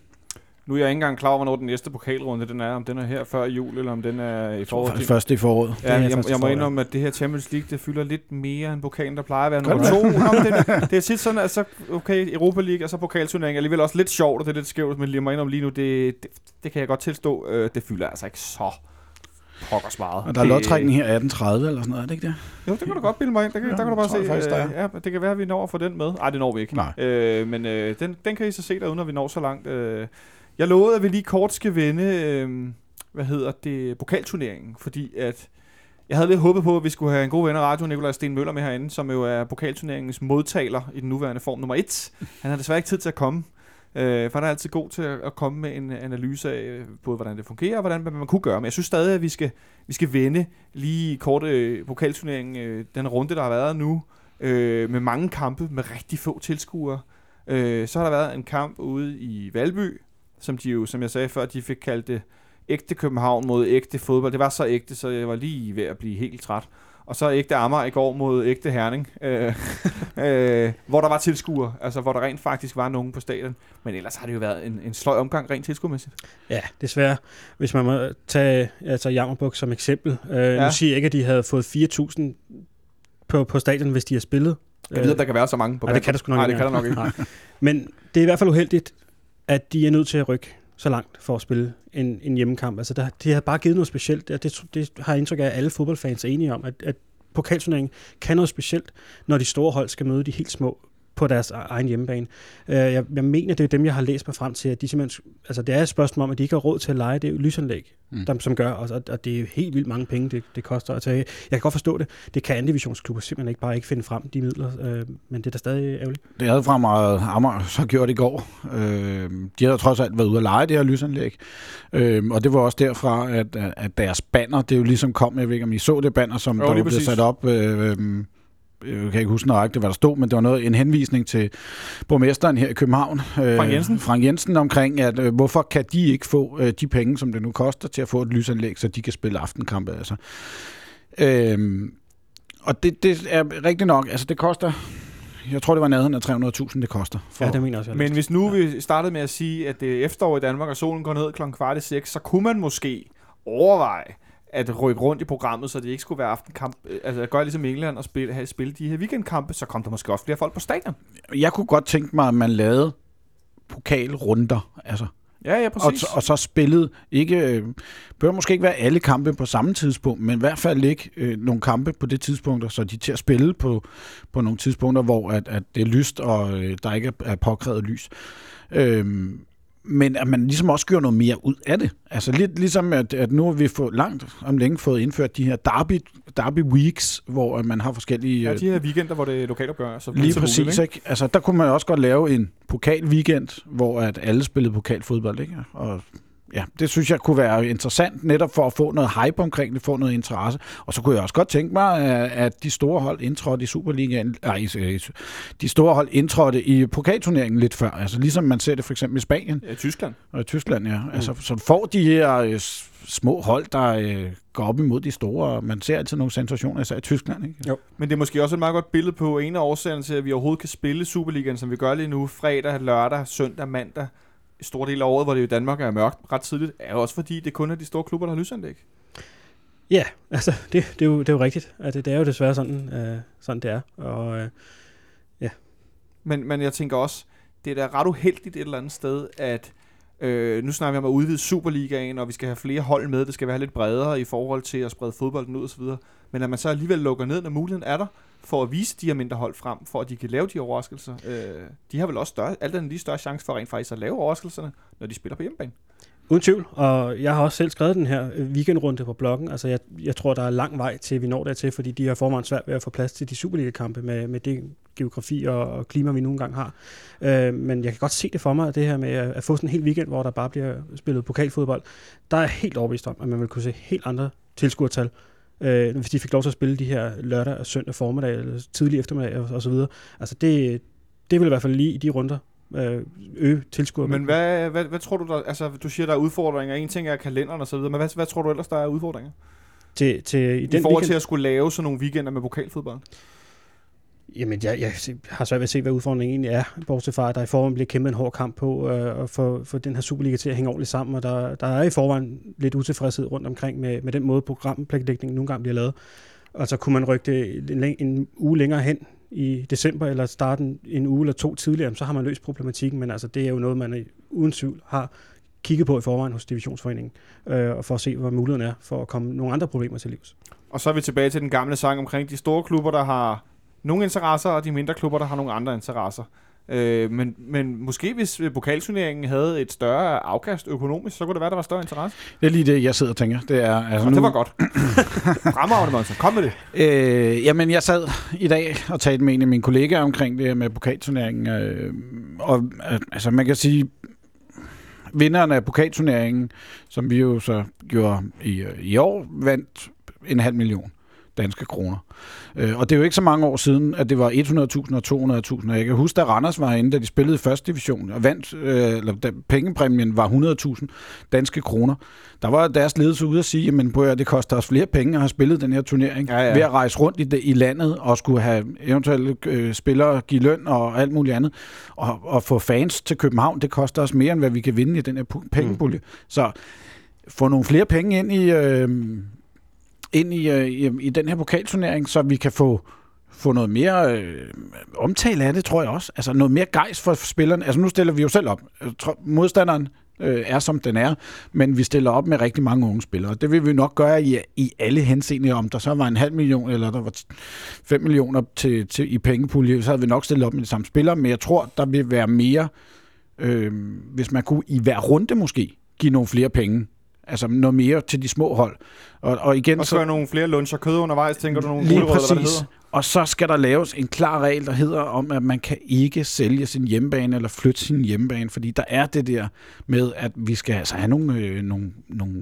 Nu er jeg ikke engang klar over, hvornår den næste pokalrunde den er. Om den er her før jul, eller om den er i foråret. Først i foråret. Ja, Det jeg, i jeg må indrømme, at det her Champions League, det fylder lidt mere end pokalen, der plejer at være nummer det to. Nå, det, det er tit sådan, at så, okay, Europa League og så pokalturnering er alligevel også lidt sjovt, og det er lidt skævt, men lige må indrømme lige nu, det, det, det kan jeg godt tilstå, øh, det fylder altså ikke så pokkers meget. Og der er Det- lodtrækning her 1830 eller sådan noget, er det ikke det? Jo, det kan du godt bilde mig ind. Der kan, Ja, der kan du bare se. jeg faktisk, der øh, ja, det kan være, at vi når at få den med. Nej, det når vi ikke. Nej. Øh, men øh, den, den kan I så se derude, når vi når så langt. Øh, jeg lovede, at vi lige kort skal vende, øh, hvad hedder det, pokalturneringen, fordi at jeg havde lidt håbet på, at vi skulle have en god ven af radio, Nikolaj Sten Møller, med herinde, som jo er pokalturneringens modtaler i den nuværende form nummer et. Han har desværre ikke tid til at komme, øh, for han er altid god til at komme med en analyse af øh, både, hvordan det fungerer, og hvordan man kunne gøre. Men jeg synes stadig, at vi skal, vi skal vende lige kort øh, pokalturneringen, øh, den runde, der har været nu, øh, med mange kampe, med rigtig få tilskuere. Øh, så har der været en kamp ude i Valby, som de jo, som jeg sagde før, de fik kaldt det ægte København mod ægte fodbold. Det var så ægte, så jeg var lige ved at blive helt træt. Og så ægte Amager i går mod ægte Herning, øh, øh, hvor der var tilskuere, altså hvor der rent faktisk var nogen på stadion. Men ellers har det jo været en, en sløj omgang rent tilskuermæssigt. Ja, desværre. Hvis man må tage altså Jammerbuk som eksempel. Øh, ja. Nu siger jeg ikke, at de havde fået 4.000 på, på stadion, hvis de har spillet. Jeg ved, at der kan være så mange på Nej, det kan der sgu nok Nej, det ikke kan der nok ikke. Nej. Men det er i hvert fald uheldigt, at de er nødt til at rykke så langt for at spille en, en hjemmekamp. Altså, der, det har bare givet noget specielt. og det, det har jeg indtryk af, at alle fodboldfans er enige om, at, at pokalturneringen kan noget specielt, når de store hold skal møde de helt små på deres e- egen hjemmebane. Uh, jeg, jeg mener, det er dem, jeg har læst mig frem til, at de simpelthen, altså det er et spørgsmål om, at de ikke har råd til at lege det lysanlæg, Mm. dem, som gør, og, og det er helt vildt mange penge, det, det koster at tage. Jeg kan godt forstå det. Det kan anden divisionsklubber simpelthen ikke bare ikke finde frem, de midler, uh, men det er da stadig ærgerligt. Det havde fremad Amager så gjort i går. Øh, de havde trods alt været ude at lege det her lysanlæg. Øh, og det var også derfra, at, at deres banner, det jo ligesom kom, jeg ved ikke om I så det banner, som Jo, der præcis. sat op. Øh, jeg kan ikke huske nøjagtigt, hvad der stod, men det var noget, en henvisning til borgmesteren her i København. Øh, Frank Jensen. Frank Jensen omkring, at øh, hvorfor kan de ikke få øh, de penge, som det nu koster, til at få et lysanlæg, så de kan spille aftenkampe. Altså. Øh, og det, det er rigtigt nok, altså det koster, jeg tror det var nærheden af 300.000, det koster. For, Ja, det mener jeg også. Men hvis nu vi startede med at sige, at det er efterår i Danmark, og solen går ned klokken kvart i seks, så kunne man måske overveje at rykke rundt i programmet, så det ikke skulle være aftenkamp. øh, Altså at gøre ligesom England og spille, have spille de her weekendkampe, så kom der måske også flere folk på stadion. Jeg kunne godt tænke mig, at man lavede pokalrunder. Altså, Ja, ja, og, præcis. og så spillede ikke, øh, bør måske ikke være alle kampe på samme tidspunkt, men i hvert fald ikke øh, nogle kampe på det tidspunkt, så de er til at spille på, på nogle tidspunkter, hvor at, at det er lyst, og øh, der ikke er, er påkrævet lys. Øhm, men at man ligesom også gør noget mere ud af det. Altså lidt ligesom, at, at nu har vi fået langt om længe fået indført de her derby, derby weeks, hvor at man har forskellige... Ja, øh, de her weekender, hvor det er lokalopgør. Så Lige så præcis, muligt, ikke? Altså, der kunne man også godt lave en pokalweekend, hvor at alle spillede pokalfodbold, ikke? Og ja, det synes jeg kunne være interessant, netop for at få noget hype omkring det, få noget interesse. Og så kunne jeg også godt tænke mig, at- at de store hold indtrådte i Superligaen, nej, øh, de store hold indtrådte i pokalturneringen lidt før. Altså ligesom man ser det for eksempel i Spanien Ja, Tyskland. og i Tyskland, ja. Altså, så får de her øh, små hold, der øh, går op imod de store, og man ser altid nogle sensationer, især i Tyskland, ikke? Men det er måske også et meget godt billede på en af årsagerne til, at vi overhovedet kan spille Superligaen, som vi gør lige nu, fredag, lørdag, søndag, mandag, i store del af året, hvor det jo i Danmark er mørkt ret tidligt, er jo også fordi, det kun er de store klubber, der har lysanlæg. Ja, altså, det, det, er, jo, det er jo rigtigt. Altså, det er jo desværre sådan, øh, sådan det er. Og øh, Men, men jeg tænker også, det er da ret uheldigt et eller andet sted, at øh, nu snakker vi om at udvide Superligaen, og vi skal have flere hold med, det skal være lidt bredere i forhold til at sprede fodbolden ud osv. Men at man så alligevel lukker ned, når muligheden er der, for at vise de her mindre hold frem, for at de kan lave de overraskelser. Øh, de har vel også større, alt andet lige større chance for rent faktisk at lave overraskelserne, når de spiller på hjemmebane. Uden tvivl, og jeg har også selv skrevet den her øh, weekendrunde på bloggen. Altså, jeg, jeg tror, der er lang vej til, vi når dertil, fordi de har forvejen svært ved at få plads til de Superliga-kampe med, med det geografi og, og klima, vi nogle gange har. Øh, men jeg kan godt se det for mig, det her med at, at få sådan en hel weekend, hvor der bare bliver spillet pokalfodbold. Der er jeg helt overbevist om, at man vil kunne se helt andre tilskuertal, øh, hvis de fik lov til at spille de her lørdag og søndag formiddag, eller tidlig eftermiddag og, og så videre. Altså, det, det vil i hvert fald lige i de runder øh, øge tilskuer. Men hvad, hvad, hvad tror du, der, altså du siger, der er udfordringer, en ting er kalenderen og så videre, men hvad, hvad tror du ellers, der er udfordringer? til, til, i, I, den I forhold weekend, til at skulle lave sådan nogle weekender med pokalfodbold? Jamen, jeg, jeg har svært ved at se, hvad udfordringen egentlig er, bortset fra, at der i forvejen bliver kæmpet en hård kamp på øh, at få, få den her Superliga til at hænge ordentligt sammen, og der, der er i forvejen lidt utilfredshed rundt omkring med, med den måde, programplanlægningen nogle gange bliver lavet. Og så kunne man rykke det en, en uge længere hen i december, eller starte en, en uge eller to tidligere, så har man løst problematikken, men altså, det er jo noget, man uden tvivl har kigget på i forvejen hos Divisionsforeningen, øh, og for at se, hvad muligheden er for at komme nogle andre problemer til livs. Og så er vi tilbage til den gamle sang omkring de store klubber, der har nogle interesser, og de mindre klubber, der har nogle andre interesser. Øh, men, men måske hvis øh, pokalturneringen havde et større afkast økonomisk, så kunne det være, der var større interesse. Det er lige det, jeg sidder og tænker. Det er, altså Og det var godt. Fremragende, Monsen. Kom med det. Øh, jamen, jeg sad i dag og talte med en af mine kollegaer omkring det her med pokalturneringen. Øh, og øh, altså, man kan sige, vinderen af pokalturneringen, som vi jo så gjorde i, øh, i år, vandt en halv million danske kroner. Øh, og det er jo ikke så mange år siden, at det var 100.000 og 200.000. Og Jeg kan huske, da Randers var inde, da de spillede i første division, og vandt, øh, eller da pengepræmien var 100.000 danske kroner. Der var deres ledelse ude at sige, jamen prøv at det koster os flere penge at have spillet den her turnering, Ja, ja. ved at rejse rundt i, det, i landet og skulle have eventuelle øh, spillere give løn og alt muligt andet. Og, og få fans til København, det koster os mere, end hvad vi kan vinde i den her pu- pengepulje. Mm. Så få nogle flere penge ind i... Øh, ind i, øh, i, i den her pokalturnering, så vi kan få få noget mere øh, omtale af det, tror jeg også. Altså noget mere gejst for spillerne. Altså nu stiller vi jo selv op. Modstanderen øh, er, som den er, men vi stiller op med rigtig mange unge spillere. Det vil vi nok gøre i, i alle henseender, om der så var en halv million, eller der var 5 millioner til, til, i pengepulje, så havde vi nok stillet op med de samme spillere, men jeg tror, der vil være mere, øh, hvis man kunne i hver runde måske give nogle flere penge. Altså noget mere til de små hold. Og, og igen, Og så er nogle flere luncher kød undervejs, tænker du nogle Lige gulerødder, hvad det præcis. hedder? Og så skal der laves en klar regel, der hedder om, at man kan ikke sælge sin hjemmebane eller flytte sin hjemmebane, fordi der er det der med, at vi skal altså have nogle, øh, nogle, nogle,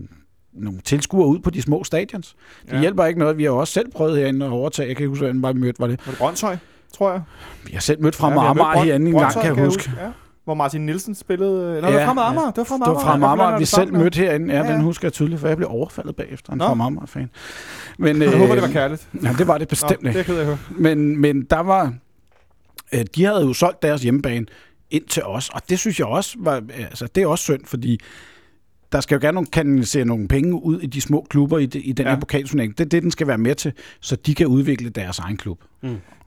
nogle tilskuere ud på de små stadions. Det Ja. hjælper ikke noget. Vi har også selv prøvet herinde at overtage. Jeg kan ikke huske, hvordan var vi mødte, var det? Var det Brøndshøj, tror jeg? Vi har selv mødt fra Ja, mødt Brønd- herinde en gang, kan jeg huske. Ja. Hvor Martin Nielsen spillede... Nå, det Ja, var fra ja. Amager. Det var fra Det Amager. var fra Jeg Amager, det vi selv ja. mødte herinde. Ja, Ja, ja, ja. den husker jeg tydeligt, for jeg blev overfaldet bagefter. En Nå. fra Amager-fan. Men, Jeg håber, det var kærligt. Ja, det var det Nå, bestemt det ikke. jeg ked af at høre. Men, men der var... Øh, de havde jo solgt deres hjemmebane ind til os, og det synes jeg også var... Altså, det er også synd, fordi der skal jo gerne nogle, kanalisere nogle penge ud i de små klubber i, de, i den Ja. her pokalturnering. Det er det, den skal være med til, så de kan udvikle deres egen klub.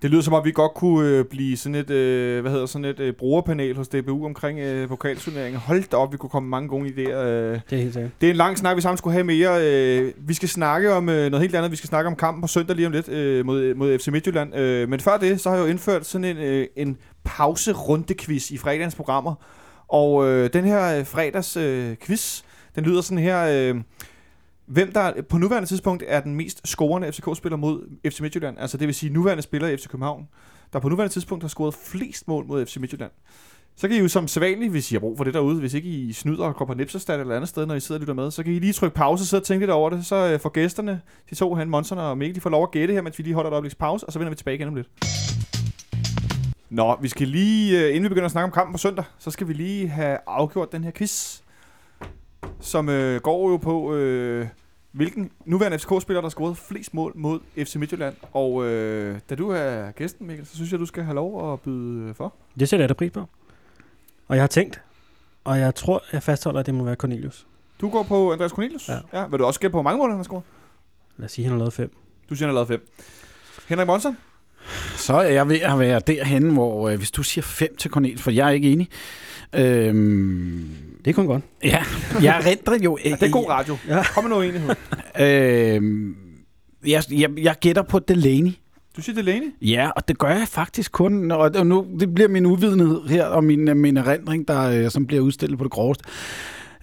Det lyder som om, vi godt kunne øh, blive sådan et, øh, hvad hedder sådan et øh, brugerpanel hos DBU omkring øh, pokalturneringen. Hold da op, vi kunne komme mange gode idéer. Øh. Det er helt sikkert. Det er en lang snak, vi sammen skulle have mere. Øh, vi skal snakke om øh, noget helt andet. Vi skal snakke om kampen på søndag lige om lidt øh, mod, mod FC Midtjylland. Øh, men før det, så har jeg jo indført sådan en, øh, en pause-runde-quiz i fredagens programmer. Og øh, den her øh, fredags øh, quiz, den lyder sådan her... Øh, Hvem der på nuværende tidspunkt er den mest scorende FCK-spiller mod FC Midtjylland? Altså det vil sige nuværende spiller i FC København, der på nuværende tidspunkt har scoret flest mål mod FC Midtjylland. Så kan I jo som sædvanligt, hvis I har brug for det derude, hvis ikke I snyder og går på Nipserstad eller andet sted, når I sidder og lytter med, så kan I lige trykke pause og sidde og tænke lidt over det. Så øh, får gæsterne, de to han, Monson og Mikkel, de får lov at gætte her, mens vi lige holder et øjebliks pause, og så vender vi tilbage igen om lidt. Nå, vi skal lige, øh, inden vi begynder at snakke om kampen på søndag, så skal vi lige have afgjort den her quiz, som øh, går jo på, øh, hvilken nuværende FCK-spiller, der har scoret flest mål mod FC Midtjylland. Og øh, da du er gæsten, Mikkel, så synes jeg, du skal have lov at byde øh, for. Det sætter jeg da pris på. Og jeg har tænkt, og jeg tror, jeg fastholder, at det må være Cornelius. Du går på Andreas Cornelius. Ja. ja. Vil du også gætte på, hvor mange mål han har scoret? Lad os sige, at han har lavet fem. Du siger, han har lavet fem. Henrik Monson? Så er jeg ved at være derhen, hvor øh, hvis du siger 5 til Cornelius, for jeg er ikke enig. Øhm, Det er kun godt. ja, jeg rendrer jo Ja, det er god radio. Ja. Kom med noget enighed. Øhm, jeg, jeg, jeg gætter på Delaney. Du siger Delaney? Ja, og det gør jeg faktisk kun, og nu det bliver min uvidenhed her, og min, øh, min erindring, der, øh, som bliver udstillet på det groveste.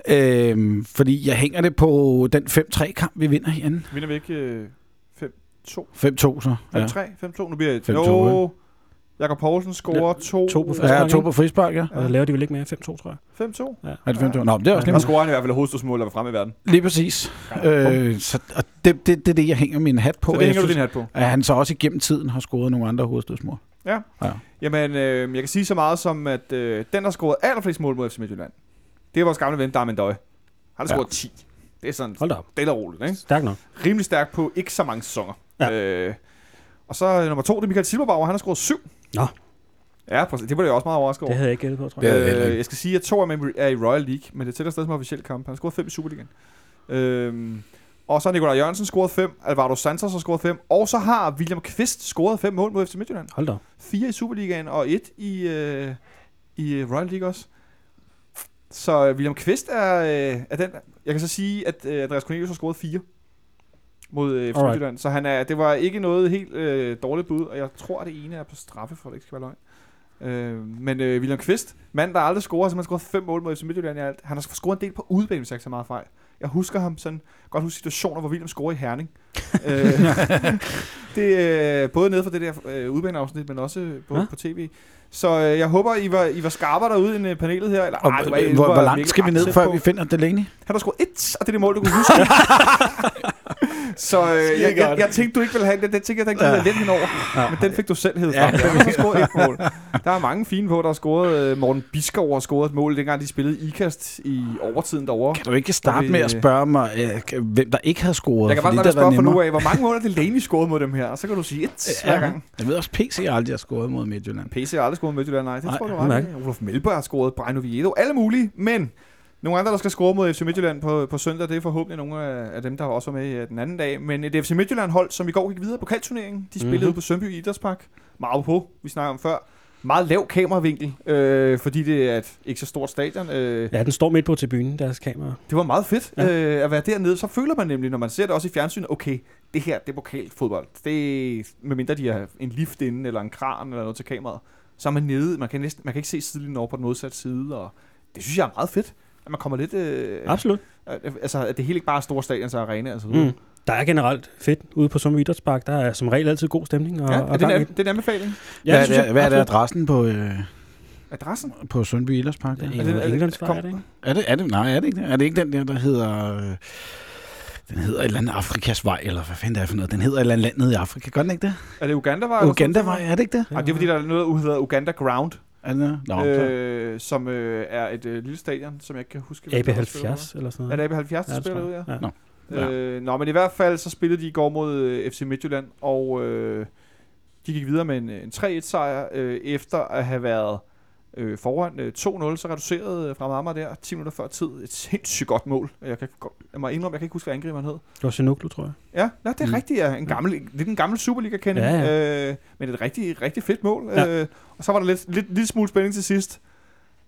Øhm, fordi jeg hænger det på den 5-3-kamp, vi vinder herinde. Vinder vi ikke øh, 5-2? 5-2 så. 5-3? Ja. 5-2? Nu bliver det 5-2, Jo. Jakob Poulsen scorer 2. to på Ja, to på frispark, ja. Og så laver de vel ikke mere 5-2, tror jeg. 5-2? Ja. Er det 5-2? Nå, men det er også Der nemt. scorer han i hvert fald hovedstødsmål, der var fremme i verden. Lige præcis. Øh, så, og det, det, det er det, jeg hænger min hat på. Så det Jeg hænger du din hat på. at han så også igennem tiden har scoret nogle andre hovedstødsmål. Jamen, øh, jeg kan sige så meget som, at øh, den, der scoret allerflest mål mod FC Midtjylland, det er vores gamle ven, Darmen Døje. Han har Ja. scoret 10. Det er sådan Hold op. stille og roligt, ikke? Stærk nok. Rimelig stærk på ikke så mange sæsoner. Ja. Øh, og så nummer to, det er Michael Silberbauer. Han har scoret 7. Nå. Ja, præcis. det var jeg også meget overrasket over. Det havde jeg ikke gættet på, tror jeg. Øh, jeg skal sige, at to af dem er i Royal League, men det tæller stadig som officiel kamp. Han har scoret 5 i Superligaen. Øhm, og så har Nikolaj Jørgensen scoret 5, Alvaro Santos har scoret 5, og så har William Kvist scoret 5 mål mod FC Midtjylland. Hold da. 4 i Superligaen og 1 i, øh, i øh, Royal League også. Så øh, William Kvist er, øh, er den... Jeg kan så sige, at øh, Andreas Cornelius har scoret 4 mod øh. Midtjylland. Så han er, det var ikke noget helt øh, dårligt bud, og jeg tror, at det ene er på straffe, for at det ikke skal være løgn. Øh, men øh, William Kvist, mand, der aldrig scorer, så har scoret 5 mål mod FC Midtjylland i alt. Han har scoret en del på udebane, hvis jeg ikke så meget fejl. Jeg husker ham sådan, godt huske situationer, hvor William scorer i Herning. øh, det øh, både nede for det der øh, udbaneafsnit, men også på, Ja. på tv. Så øh, jeg håber, I var, I var skarpere derude end øh, panelet her. Eller, Og, ej, var- hvor, hvor, var hvor langt skal vi ned, før vi finder Delaney? Han har scoret et, og det er det mål, du kunne huske. så øh, jeg, jeg, jeg, tænkte, du ikke ville have den. Den tænkte jeg, den kunne jeg lidt henover. Ja. Men den fik du selv frem. Ja. Han har scoret et mål. Der er mange fine på, der har scoret. Øh, Morten Biskov har scoret et mål, dengang de spillede IKAST i overtiden derovre. Kan du ikke starte vi- med at spørge mig, øh, hvem der ikke havde scoret? Jeg kan bare det at spørge fra nu af, hvor mange mål det Delaney scoret mod dem her? Og så kan du sige et hver gang. Jeg ved også, PC aldrig har scoret mod Midtjylland. PC har aldrig scoret Midtjylland, nej. Det Nej, tror du ret. Olof Melberg har scoret, Brian Oviedo, alle mulige. Men nogle andre, der skal score mod FC Midtjylland på, på søndag, det er forhåbentlig nogle af, af dem, der også var med øh, den anden dag. Men et FC Midtjylland-hold, som i går gik videre på kalturneringen, de spillede Mhm. mm-hmm. på Sønderby Idrætspark. Meget på, vi snakker om før. Meget lav kameravinkel, øh, fordi det er et ikke så stort stadion. Øh, Ja, den står midt på tribunen, deres kamera. det var meget fedt Ja. øh, at være dernede. Så føler man nemlig, når man ser det også i fjernsynet, okay, det her, det er pokalfodbold. Det medmindre de har en lift inde, eller en kran, eller noget til kameraet. Så er man nede, man kan, næsten, man kan ikke se sidelinjen over på den modsatte side, og det synes jeg er meget fedt. At man kommer lidt... Øh, Absolut. øh, altså, at det hele ikke bare er store stadions og arena, altså. Mm. Der er generelt fedt ude på Summer Idrætspark. Der er som regel altid god stemning. Og, Ja, og er det, en, det er en anbefaling. Ja, hvad, det er jeg. hvad er det adressen på, øh, Adressen? på Sundby Illerspark? Det der? er Er det- er det- er det ikke? Er det, er det, nej, er det ikke det? Er det ikke den der, der hedder... Øh, den hedder et eller andet Afrikas vej, eller hvad fanden det er for noget? Den hedder et eller andet land nede i Afrika. Gør den ikke det? Er det Uganda-vej? Uganda-vej, er det ikke det? Nej, det er fordi, der er noget, der hedder Uganda Ground, Er det Nå, øh, som øh, er et øh, lille stadion, som jeg ikke kan huske. hvem der har spillet AB70 eller sådan Er noget. det AB70, der Ja, det spiller ud, jeg. ja? Ja. Nå. Ja. Øh, nå, men i hvert fald så spillede de i går mod øh, FC Midtjylland, og øh, de gik videre med en, en 3-1 sejr, øh, efter at have været øh, foran øh, 2-0, så reducerede øh, fra Amager der 10 minutter før tid. Et sindssygt godt mål. Jeg, kan, jeg må indrømme, jeg kan ikke huske, hvad angriberen hed. Det var Sinuklu, tror jeg. Ja, nej, det er Mm. mm. rigtigt. Ja. En gammel, det er den gamle Superliga kending Ja, ja, Øh, men et rigtig, rigtig fedt mål. Ja. Ja. Øh, og så var der lidt, lidt, lidt smule spænding til sidst.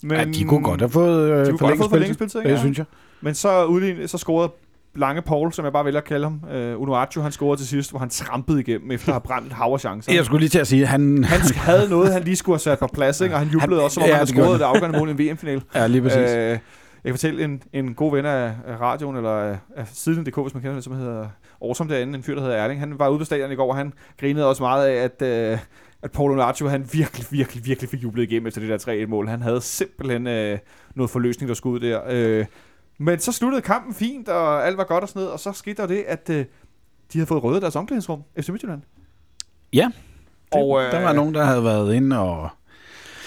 Men, ja, de kunne godt have fået øh, de kunne godt have fået forlænget forlængespilletid, spilletid. Det synes jeg. Men så, udlign, så scorede Lange Paul, som jeg bare vælger at kalde ham, øh, Unuaccio, han scorede til sidst, hvor han trampede igennem efter at have brændt et hav af chancer. Jeg skulle lige til at sige, han... Han havde noget, han lige skulle have sat på plads, ikke? og han jublede Han- også, som om ja, han havde det gjorde scoret det afgørende mål i en VM-final. Ja, lige præcis. Øh, jeg kan fortælle en, en god ven af, af radioen, eller af, af siden.dk, hvis man kender det, som hedder Awesome derinde, en fyr, der hedder Erling. Han var ude på stadion i går, og han grinede også meget af, at, øh, at Paulo Nacho, han virkelig, virkelig, virkelig fik jublet igennem efter det der 3-1-mål. Han havde simpelthen øh, noget forløsning, der skulle ud der. Øh, men så sluttede kampen fint, og alt var godt og sådan noget, og så skete der det, at øh, de havde fået røde deres omklædningsrum, FC Midtjylland. Ja. Og, øh, der var nogen, der havde været inde og...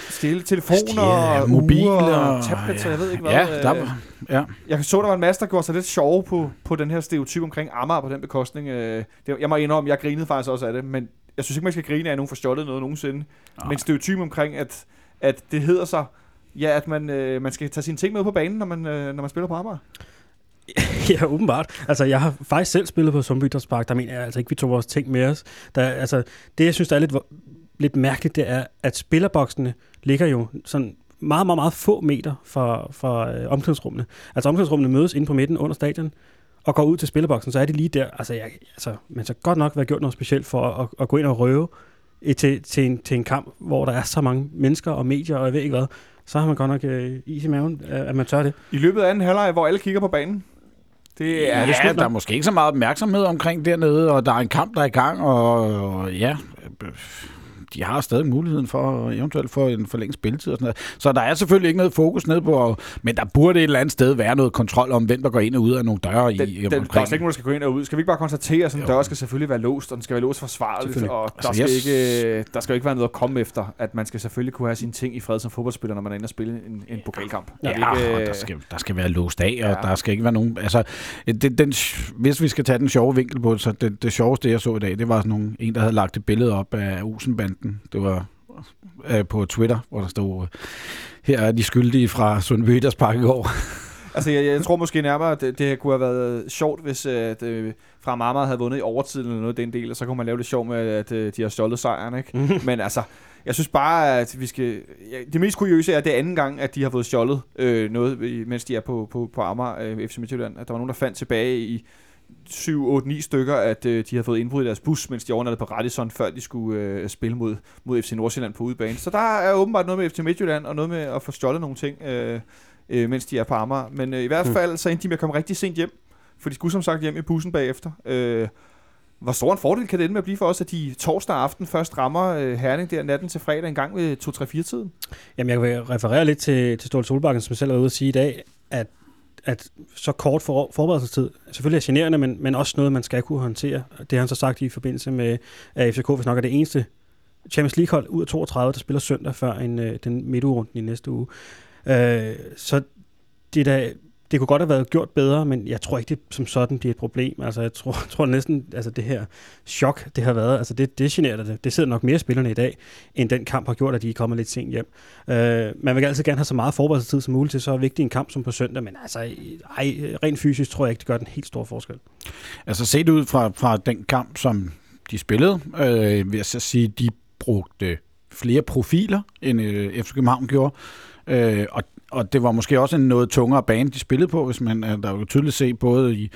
stille telefoner, og mobiler, og tablets, og jeg ved ikke hvad. Ja, der øh, var, ja. Jeg så, der var en masse, der gjorde sig lidt sjove på, på den her stereotyp omkring Amager på den bekostning. Øh, det, jeg må indrømme, jeg grinede faktisk også af det, men jeg synes ikke, man skal grine af, at nogen får stjålet noget nogensinde. Nej. Men stereotyp omkring, at, at det hedder sig, ja, at man, øh, man skal tage sine ting med på banen, når man, øh, når man spiller på Amager. ja, åbenbart. Altså, jeg har faktisk selv spillet på Sundby Idrætspark. Der mener jeg altså ikke, vi tog vores ting med os. Der, altså, det, jeg synes, der er lidt, lidt mærkeligt, det er, at spillerboksene ligger jo sådan meget, meget, meget få meter fra, fra øh, omklædningsrummene. Altså, omklædningsrummene mødes inde på midten under stadion, og går ud til spillerboksen, så er de lige der. Altså, jeg, altså man så godt nok være gjort noget specielt for at, at gå ind og røve til, til, en, til en kamp, hvor der er så mange mennesker og medier, og jeg ved ikke hvad. Så har man godt nok øh, is i maven, øh, at man tør det. I løbet af anden halvleg, hvor alle kigger på banen. Det er, Ja, det ja der er måske ikke så meget opmærksomhed omkring dernede, og der er en kamp, der er i gang, og, og ja, øh, de har stadig muligheden for eventuelt få en forlænget spilletid og sådan noget. Så der er selvfølgelig ikke noget fokus ned på, men der burde et eller andet sted være noget kontrol om, hvem der går ind og ud af nogle døre i den, den, der er omkring. ikke nogen, der skal gå ind og ud. Skal vi ikke bare konstatere, at en dør skal selvfølgelig være låst, og den skal være låst forsvarligt, og der, Altså, skal jeg ikke, der skal ikke være noget at komme efter, at man skal selvfølgelig kunne have sine ting i fred som fodboldspiller, når man er inde og spille en, en pokalkamp. Ja, ikke, og øh, der skal, der skal være låst af, og Ja. der skal ikke være nogen... Altså, det, den, hvis vi skal tage den sjove vinkel på det, så det, det sjoveste, jeg så i dag, det var sådan nogle, en, der havde lagt et billede op af Olsenbanden. Det var øh, på Twitter, hvor der stod, øh, her er de skyldige fra Sundby Idrætspark i går. Altså, jeg, jeg tror måske nærmere, at det, det kunne have været sjovt, hvis øh, det, fra Marmar havde vundet i overtiden eller noget den del, og så kunne man lave det sjov med, at øh, de har stjålet sejren, ikke? Men altså, jeg synes bare, at vi skal... Ja, det mest kuriøse er, at det er anden gang, at de har fået stjålet øh, noget, mens de er på, på, på Amager, øh, FC Midtjylland. At der var nogen, der fandt tilbage i 7, 8, 9 stykker, at øh, de havde fået indbrud i deres bus, mens de overnattede på Radisson, før de skulle øh, spille mod, mod FC Nordsjælland på udebane. Så der er åbenbart noget med FC Midtjylland, og noget med at få stjålet nogle ting, øh, øh, mens de er på Amager. Men øh, i hvert Hmm. fald, så endte de med at komme rigtig sent hjem, for de skulle som sagt hjem i bussen bagefter. Øh, hvor stor en fordel kan det ende med at blive for os, at de torsdag aften først rammer øh, Herning der natten til fredag en gang ved 2-3-4-tiden? Jamen, jeg vil referere lidt til, til Ståle Solbakken, som selv var ude at sige i dag, at, at så kort for, forberedelsestid selvfølgelig er generende, men, men også noget, man skal kunne håndtere. Det har han så sagt i forbindelse med, at FCK hvis nok er det eneste Champions League-hold ud af 32, der spiller søndag før en, øh, den midtugrunden i næste uge. Øh, så det, er da, det kunne godt have været gjort bedre, men jeg tror ikke, det som sådan bliver et problem. Altså, jeg tror, tror næsten, altså det her chok, det har været, altså det, det generer det. Det sidder nok mere spillerne i dag, end den kamp har gjort, at de er kommet lidt sent hjem. Øh, man vil altid gerne have så meget forberedelsestid som muligt til så vigtig en kamp som på søndag, men altså, ej, rent fysisk tror jeg ikke, det gør den helt store forskel. Altså set ud fra, fra den kamp, som de spillede, øh, vil jeg så sige, de brugte flere profiler, end øh, FC København gjorde. Øh, og, og det var måske også en noget tungere bane, de spillede på, hvis man øh, der var tydeligt se både i,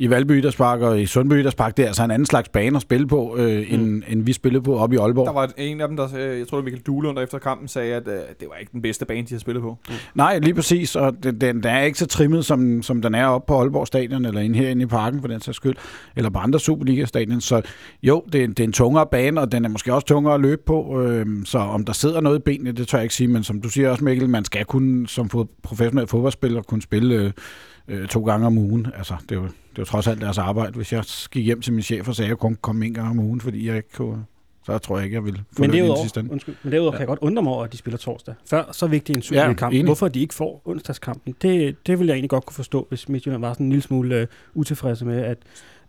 i Valby Idrætspark og i Sundby Idrætspark. Det er altså en anden slags bane at spille på, øh, end, mm. end vi spillede på oppe i Aalborg. Der var en af dem, der, øh, jeg tror Mikkel Duhlund, der efter kampen sagde, at øh, det var ikke den bedste bane, de har spillet på. Nej, lige præcis, og den, den, er ikke så trimmet, som, som den er oppe på Aalborg Stadion, eller inde herinde i parken for den sags skyld, eller på andre Superliga-stadion. Så jo, det, er- det er en tungere bane, og den er måske også tungere at løbe på, øhm, så om der sidder noget i benene, det tør jeg ikke sige, men som du siger også, Mikkel, man skal kunne som fod, professionel fodboldspiller kunne spille øh, øh, to gange om ugen. Altså, det er, jo, det er jo trods alt deres arbejde. Hvis jeg gik hjem til min chef og sagde, at jeg kunne komme en gang om ugen, fordi jeg ikke kunne, så tror jeg ikke, jeg ville få Men derudover, sidste ende. undskyld, men derudover ja. kan jeg godt undre mig over, at de spiller torsdag. Før så vigtig en Superliga-kamp. enig. Hvorfor de ikke får onsdagskampen, det, det vil jeg egentlig godt kunne forstå, hvis Midtjylland var sådan en lille smule uh, utilfredse med, at,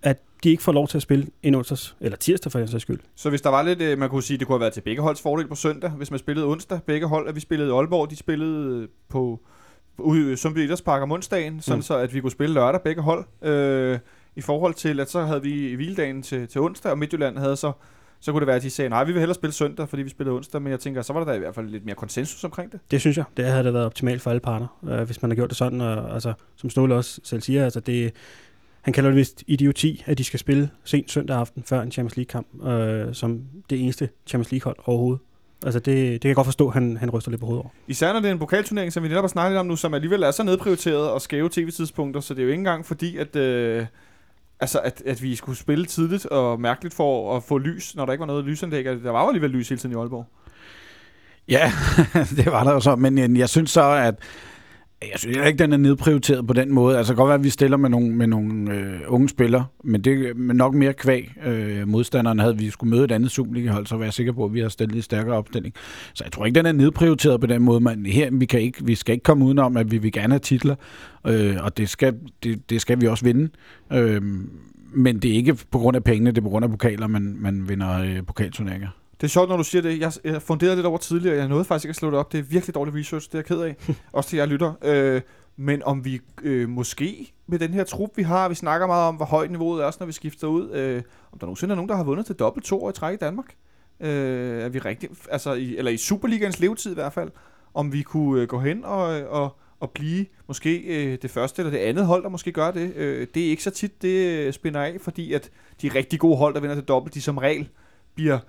at de ikke får lov til at spille en onsdags, eller tirsdag for den sags skyld. Så hvis der var lidt, øh, man kunne sige, det kunne have været til begge holds fordel på søndag, hvis man spillede onsdag, begge hold, at vi spillede i Aalborg, de spillede på, ude i Sundby Idrætspark om onsdagen, sådan Mm. så at vi kunne spille lørdag begge hold. Øh, I forhold til, at så havde vi hviledagen til, til onsdag, og Midtjylland havde så, så kunne det være, at de sagde, nej, vi vil hellere spille søndag, fordi vi spillede onsdag, men jeg tænker, så var der da i hvert fald lidt mere konsensus omkring det. Det synes jeg. Det havde da været optimalt for alle parter, øh, hvis man har gjort det sådan. Og, altså, som Ståle også selv siger, altså det, han kalder det vist idioti, at de skal spille sent søndag aften før en Champions League-kamp, øh, som det eneste Champions League-hold overhovedet. Altså det, det kan jeg godt forstå, at han, han ryster lidt på hovedet over. Især når det er en pokalturnering, som vi netop har snakket lidt om nu, som alligevel er så nedprioriteret og skæve tv-tidspunkter, så det er jo ikke engang fordi, at, øh, altså, at, at vi skulle spille tidligt og mærkeligt for at få lys, når der ikke var noget lysanlæg. Altså, Der var jo alligevel lys hele tiden i Aalborg. Ja, det var der jo så, men jeg synes så, at jeg synes ikke, den er nedprioriteret på den måde. Altså det kan godt være, at vi stiller med nogle, med nogle øh, unge spillere, men det er nok mere kvæg øh, modstanderen havde vi skulle møde et andet Superliga-hold, så var jeg sikker på, at vi har stillet en stærkere opstilling. Så jeg tror ikke, den er nedprioriteret på den måde. Men her, vi, kan ikke, vi skal ikke komme udenom, at vi vil gerne have titler, øh, og det skal, det, det skal vi også vinde. Øh, men det er ikke på grund af pengene, det er på grund af pokaler, man, man vinder øh, pokalturneringer. Det er sjovt, når du siger det. Jeg, jeg funderede lidt over tidligere, jeg nåede faktisk ikke at slå det op. Det er virkelig dårlig research, det er jeg ked af. Også til jer lytter. Øh, men om vi øh, måske med den her trup, vi har, vi snakker meget om, hvor højt niveauet er, også når vi skifter ud. Øh, om der nogensinde er nogen, der har vundet til dobbelt to år i træk i Danmark. Øh, er vi rigtig, altså i, eller i Superligans levetid i hvert fald. Om vi kunne øh, gå hen og, og, og blive måske øh, det første eller det andet hold, der måske gør det. Øh, det er ikke så tit, det øh, spænder af, fordi at de rigtig gode hold, der vinder til dobbelt, de som regel bliver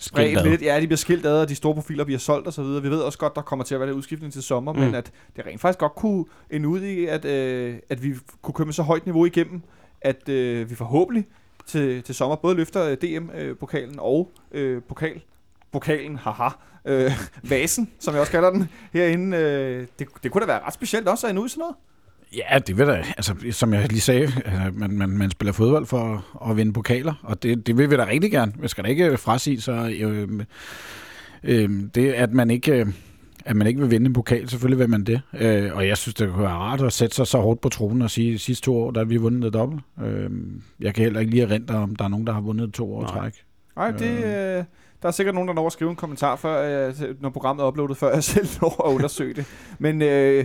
spredt lidt. Ja, de bliver skilt ad, og de store profiler bliver solgt og så videre. Vi ved også godt, der kommer til at være lidt udskiftning til sommer, mm. Mm. men at det rent faktisk godt kunne ende ud i, at, øh, at vi kunne komme så højt niveau igennem, at øh, vi forhåbentlig til, til sommer både løfter øh, DM-pokalen og øh, pokal, pokalen, haha, øh, vasen, som jeg også kalder den, herinde. Øh, det, det kunne da være ret specielt også at ende ud i sådan noget. Ja, det vil da, altså, som jeg lige sagde, altså, man, man, man spiller fodbold for at vinde pokaler, og det, det vil vi da rigtig gerne. Jeg skal da ikke frasige sig øh, øh, det, at man ikke... Øh, at man ikke vil vinde en pokal, selvfølgelig vil man det. Øh, og jeg synes, det kunne være rart at sætte sig så hårdt på tronen og sige, at sidste to år, der har vi vundet det dobbelt. Øh, jeg kan heller ikke lige erindre, om der er nogen, der har vundet to år Nej. træk. Nej, det, øh, der er sikkert nogen, der når at skrive en kommentar, før, øh, når programmet er uploadet, før jeg selv når at undersøge det. Men øh,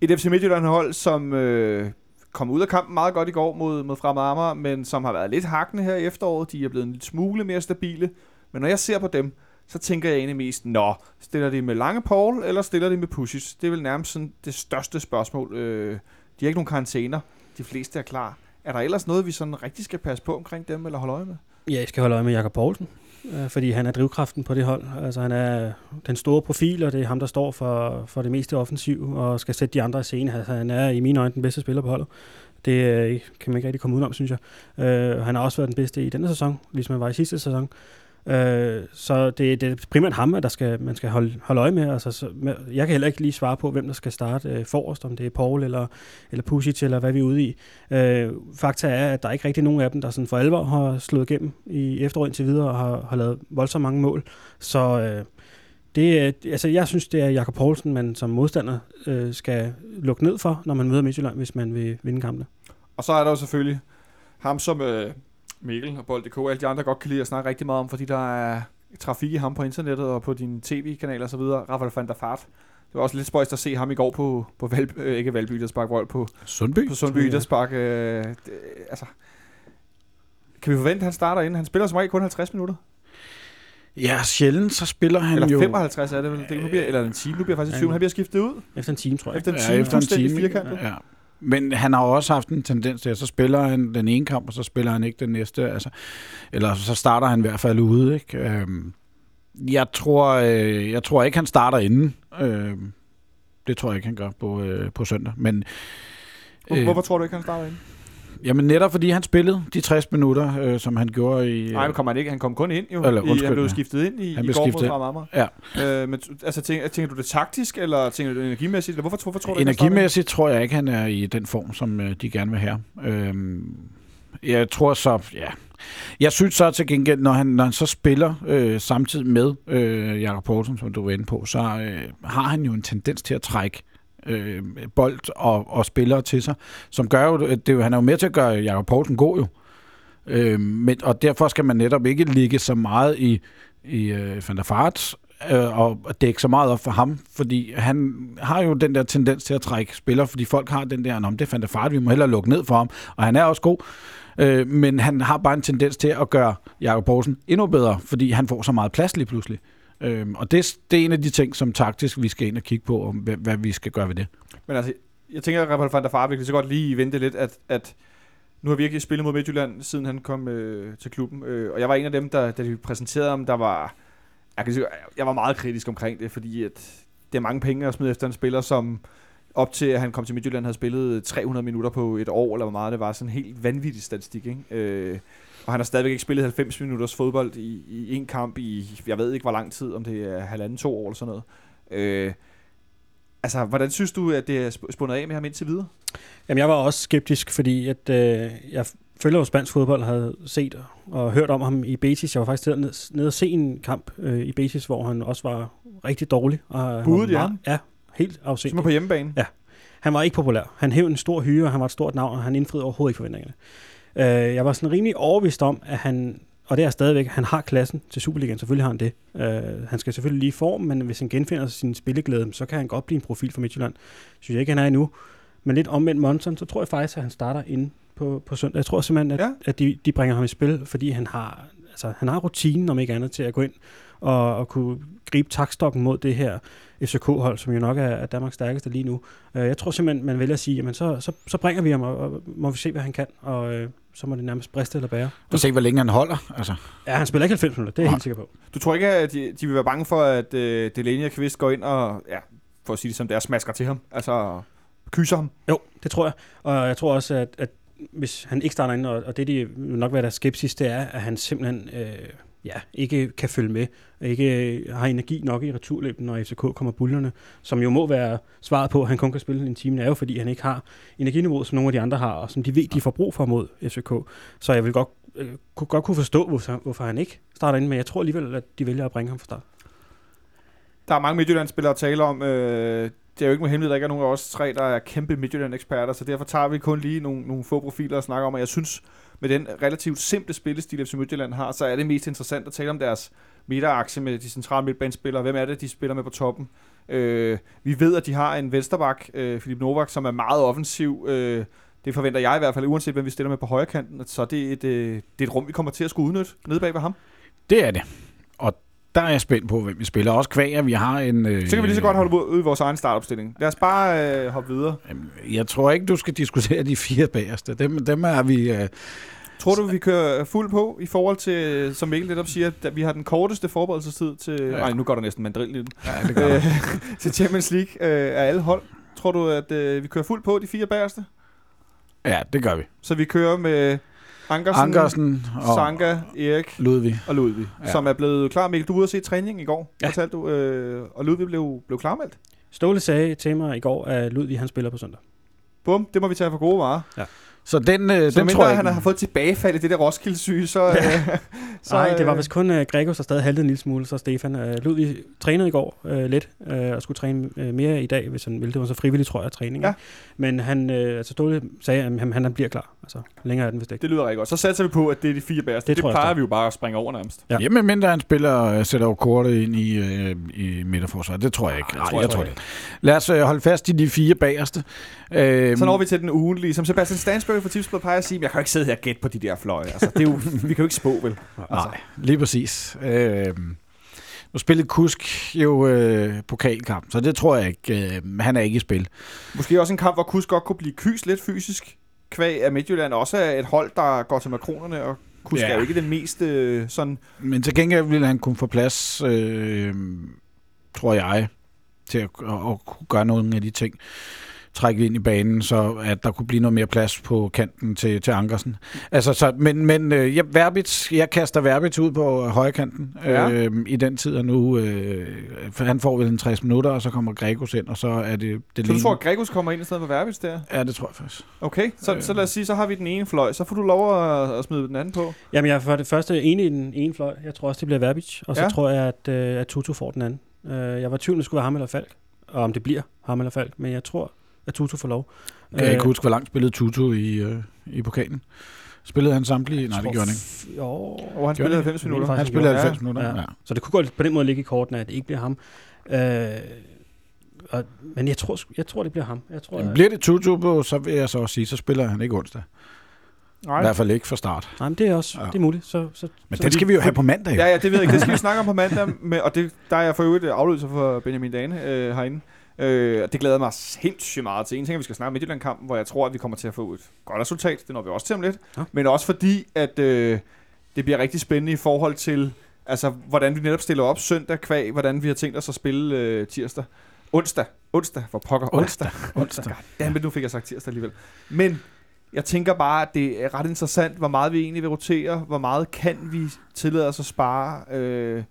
et FC Midtjylland-hold, som øh, kom ud af kampen meget godt i går mod, mod Fremad Amager, men som har været lidt hakkende her i efteråret. De er blevet en lille smule mere stabile. Men når jeg ser på dem, så tænker jeg egentlig mest, nå, stiller de med Lange Paul, eller stiller de med Pusic? Det er vel nærmest sådan det største spørgsmål. Øh, de har ikke nogen karantæner. De fleste er klar. Er der ellers noget, vi sådan rigtig skal passe på omkring dem, eller holde øje med? Ja, jeg skal holde øje med Jakob Poulsen, øh, fordi han er drivkraften på det hold. Altså han er den store profil, og det er ham, der står for, for det meste offensiv, og skal sætte de andre i scene. Altså, han er i mine øjne den bedste spiller på holdet. Det øh, kan man ikke rigtig komme udenom, synes jeg. Øh, han har også været den bedste i denne sæson, ligesom han var i sidste sæson. Øh, så det, det er primært ham, at der skal, man skal holde, holde øje med. Altså, så, med. Jeg kan heller ikke lige svare på, hvem der skal starte øh, forrest, om det er Paul eller, eller Pusic, eller hvad vi er ude i. Øh, fakta er, at der er ikke rigtig nogen af dem, der sådan for alvor har slået igennem i efteråret indtil videre, og har, har lavet voldsomt mange mål. Så øh, det, altså, jeg synes, det er Jakob Poulsen, man som modstander øh, skal lukke ned for, når man møder Midtjylland, hvis man vil vinde kampene. Og så er der jo selvfølgelig ham som øh, Mikkel og Bold.dk og alle de andre godt kan lide at snakke rigtig meget om, fordi der er trafik i ham på internettet og på dine tv-kanaler og så videre. Rafael van der Fart. Det var også lidt spøjst at se ham i går på, på Valby, øh, ikke Valby Idrætspark, Vold, på, Sundby? på Sundby Ja. Idrætspark. Øh, det, altså, kan vi forvente, at han starter inden? Han spiller som regel kun 50 minutter. Ja, sjældent så spiller han eller jo... 55 er det vel. Det, nu bliver, eller en time. Nu bliver faktisk 20. Han bliver skiftet ud. Efter en time, tror jeg. Efter en Ja, time. efter en time. firkantet. Ja. Men han har også haft en tendens til, at så spiller han den ene kamp, og så spiller han ikke den næste. Altså, eller så starter han i hvert fald ude. Ikke? Øhm, jeg, tror, øh, jeg tror ikke, han starter inden. Øhm, det tror jeg ikke, han gør på, øh, på søndag. Men, Hvor, hvorfor tror du ikke, han starter ind? Jamen netop fordi han spillede de 60 minutter, øh, som han gjorde i... Nej, men kommer han ikke. Han kom kun ind jo. Eller, i, undskyld, han blev skiftet ind i, Han i blev går skiftet ind. Fremad Ja. Øh, men altså, tænker, tænker du det taktisk, eller tænker du det energimæssigt? Eller hvorfor, hvorfor tror du, Energimæssigt tror jeg ikke, han er i den form, som øh, de gerne vil have. Øhm, jeg tror så, ja. Jeg synes så til gengæld, når han, når han så spiller øh, samtidig med øh, Jakob Poulsen, som du var inde på, så øh, har han jo en tendens til at trække øh, bold og, og spillere til sig, som gør jo, det er jo, han er jo med til at gøre Jakob Poulsen god jo. Øh, men, og derfor skal man netop ikke ligge så meget i, i øh, Van der Fart, øh, og dække så meget op for ham, fordi han har jo den der tendens til at trække spillere, fordi folk har den der, om det fandt Fart, vi må hellere lukke ned for ham, og han er også god, øh, men han har bare en tendens til at gøre Jakob Poulsen endnu bedre, fordi han får så meget plads lige pludselig. Øh, og det, det er en af de ting, som taktisk vi skal ind og kigge på, om hvad, hvad vi skal gøre ved det. Men altså, jeg tænker, at Raphael van der Farbe kan så godt lige vente lidt, at, at nu har vi virkelig spillet mod Midtjylland, siden han kom øh, til klubben. Øh, og jeg var en af dem, der, da de præsenterede ham, der var... Jeg, kan sige, jeg var meget kritisk omkring det, fordi at det er mange penge at smide efter en spiller, som op til at han kom til Midtjylland havde spillet 300 minutter på et år, eller hvor meget det var. Sådan en helt vanvittig statistik, ikke? Øh, og han har stadigvæk ikke spillet 90 minutters fodbold i, i en kamp i, jeg ved ikke hvor lang tid, om det er halvanden, to år eller sådan noget. Øh, altså, hvordan synes du, at det er sp- spundet af med ham indtil videre? Jamen, jeg var også skeptisk, fordi at, øh, jeg følger jo spansk fodbold, havde set og hørt om ham i Betis. Jeg var faktisk nede, nede og se en kamp øh, i Betis, hvor han også var rigtig dårlig. Og Budet ham? Ja, helt Som er afsindig. på hjemmebane. Ja. Han var ikke populær. Han hævde en stor hyre, han var et stort navn, og han indfriede overhovedet ikke forventningerne. Øh, jeg var sådan rimelig overbevist om, at han, og det er stadigvæk, han har klassen til Superligaen, selvfølgelig har han det. Øh, han skal selvfølgelig lige i form, men hvis han genfinder sin spilleglæde, så kan han godt blive en profil for Midtjylland. Synes jeg ikke, han er endnu. Men lidt omvendt Monson, så tror jeg faktisk, at han starter inde på, på søndag. Jeg tror simpelthen, at, Ja. ja. at de, de bringer ham i spil, fordi han har, altså, han har rutinen, om ikke andet, til at gå ind og, og kunne gribe takstokken mod det her FCK-hold, som jo nok er, Danmarks stærkeste lige nu. Øh, jeg tror simpelthen, man vælger at sige, jamen så, så, så bringer vi ham, og, og må vi se, hvad han kan, og øh, så må det nærmest briste eller bære. Og se, hvor længe han holder. Altså, Ja, han spiller ikke 90 minutter, det er jeg helt sikker på. Du tror ikke, at de, de vil være bange for, at øh, Delaney og Kvist går ind og, ja, for at sige det som det er, smasker til ham? Altså, kysser ham? Jo, det tror jeg. Og jeg tror også, at, at hvis han ikke starter ind, og, og det de nok være der skepsis, det er, at han simpelthen øh, ja, ikke kan følge med, ikke øh, har energi nok i returløbet, når FCK kommer bullerne, som jo må være svaret på, at han kun kan spille en time, er jo fordi, han ikke har energiniveauet, som nogle af de andre har, og som de ved, de får brug for mod FCK. Så jeg vil godt, øh, kunne, godt kunne forstå, hvorfor, hvorfor han ikke starter ind, men jeg tror alligevel, at de vælger at bringe ham fra start. Der er mange Midtjyllandsspillere at tale om. Øh, det er jo ikke med hemmelighed, at der ikke er nogen af os tre, der er kæmpe Midtjylland-eksperter, så derfor tager vi kun lige nogle, nogle få profiler og snakker om, og jeg synes, med den relativt simple spillestil, FC Midtjylland har, så er det mest interessant at tale om deres midterakse med de centrale midtbanespillere. Hvem er det, de spiller med på toppen? Øh, vi ved, at de har en vensterbak, øh, Filip Novak, som er meget offensiv. Øh, det forventer jeg i hvert fald, uanset hvem vi stiller med på højre kanten, så det er et, øh, det er et rum, vi kommer til at skulle udnytte nede bag ved ham. det er det. Og der er jeg spændt på, hvem vi spiller. Også kvæg, at vi har en... Øh, Så kan vi lige så godt holde ud i vores egen startopstilling. Lad os bare øh, hoppe videre. Jamen, Jeg tror ikke, du skal diskutere de fire bagerste. Dem, dem er vi... Øh, Tror du, vi kører fuld på i forhold til, som Mikkel lidt op siger, at vi har den korteste forberedelsestid til... Ja. Nej, nu går der næsten mandrill i den. ja, det gør til Champions League øh, af alle hold. Tror du, at øh, vi kører fuld på de fire bagerste? Ja, det gør vi. Så vi kører med Ankersen, Ankersen og Sanka, Erik Ludvig. og Ludvig, ja. Ja. som er blevet klar. Mikkel, du var ude at se træning i går, ja. Ja. fortalte du, øh, og Ludvig blev, blev klarmeldt. Ståle sagde til mig i går, at Ludvig han spiller på søndag. Bum, det må vi tage for gode varer. Så den, øh, Så den mindre tror jeg han ikke... har fået tilbagefald i det der Roskilde-syge, så... Øh, så Nej, det var øh, vist kun uh, Gregos, der stadig haltede en lille smule, så Stefan. Uh, Ludvig trænede i går uh, lidt, uh, og skulle træne uh, mere i dag, hvis han ville. Det var så frivillig, tror jeg, træning. Ja. Men han, uh, altså Ståle sagde, at han, han bliver klar. Altså, længere er den vist ikke. Det lyder rigtig godt. Så satser vi på, at det er de fire bagerste. Det, Det det jeg plejer vi jo bare at springe over nærmest. Ja. Ja. Jamen, mindre han spiller, øh, sætter jo kortet ind i, øh, i midterforsvaret. Det tror jeg ikke. Nej, Nej, tror jeg, jeg tror ikke. det. Lad os øh, holde fast i de fire bagerste. Øh, Så når vi til den ugenlige. Som Sebastian Stansberg fra Tipsblad plejer at sige, jeg kan jo ikke sidde her og gætte på de der fløje. Altså, det er jo, vi kan jo ikke spå, vel? Altså, Nej, lige præcis. Øh, nu spillede Kusk jo øh, pokalkamp, så det tror jeg ikke. Øh, han er ikke i spil. Måske også en kamp, hvor Kus godt kunne blive kys lidt fysisk. Kvæg af Midtjylland også er et hold, der går til makronerne, og Kus ja. Ja. er jo ikke den mest øh, sådan... Men til gengæld ville han kunne få plads, øh, tror jeg, til at, at, at kunne gøre nogle af de ting. Trække ind i banen, så at der kunne blive noget mere plads på kanten til, til Ankersen. Altså, så, men men øh, jeg, Verbitz, jeg kaster Verbitz ud på højre kanten Ja. øh, i den tid, og nu øh, for han får vel en 60 minutter, og så kommer Gregos ind, og så er det det Så du tror, at Gregus kommer ind i stedet for Verbitz der? Ja, det tror jeg faktisk. Okay, så, Øh. så lad os sige, så har vi den ene fløj. Så får du lov at, at smide den anden på. Jamen, jeg er for det første enig i den ene fløj. Jeg tror også, det bliver Verbic. Og så Ja. ja. tror jeg, at, øh, at Tutu får den anden. Øh, jeg var i tvivl, om det skulle være ham eller Falk. Og om det bliver ham eller Falk. Men jeg tror, at Tutu får lov. Jeg kan ikke huske, hvor langt spillede Tutu i, øh, i pokalen. Spillede han samtlige? Nej, det gjorde han ikke. Jo, Og han spillede Gjorde 90 det? minutter. Han spillede ja. 90 minutter. Ja. Ja. Så det kunne godt på den måde ligge i kortene, at det ikke bliver ham. Øh, og, men jeg tror, jeg tror, det bliver ham. Jeg tror, Jamen, bliver det Tutu, så vil jeg så også sige, så spiller han ikke onsdag. I Nej. hvert fald ikke fra start. nej, men det er også Ja. det er muligt. Så, så, Men så den skal vi jo have på mandag. jo. Ja, ja, det ved jeg ikke. Det skal vi snakke om på mandag. Med, og det, der er jeg for øvrigt afløser for Benjamin Dane øh, herinde. Øh, og det glæder mig sindssygt meget til. En ting er, at vi skal snakke Midtjylland-kampen, hvor jeg tror, at vi kommer til at få et godt resultat. Det når vi også til om lidt. Ja. Men også fordi, at øh, det bliver rigtig spændende i forhold til, altså, hvordan vi netop stiller op søndag kvæg, hvordan vi har tænkt os at spille øh, tirsdag. Onsdag. Onsdag, for pokker. Onsdag. Onsdag. Jamen, nu fik jeg sagt tirsdag alligevel. Men jeg tænker bare, at det er ret interessant, hvor meget vi egentlig vil rotere, hvor meget kan vi tillade os at spare. Øh,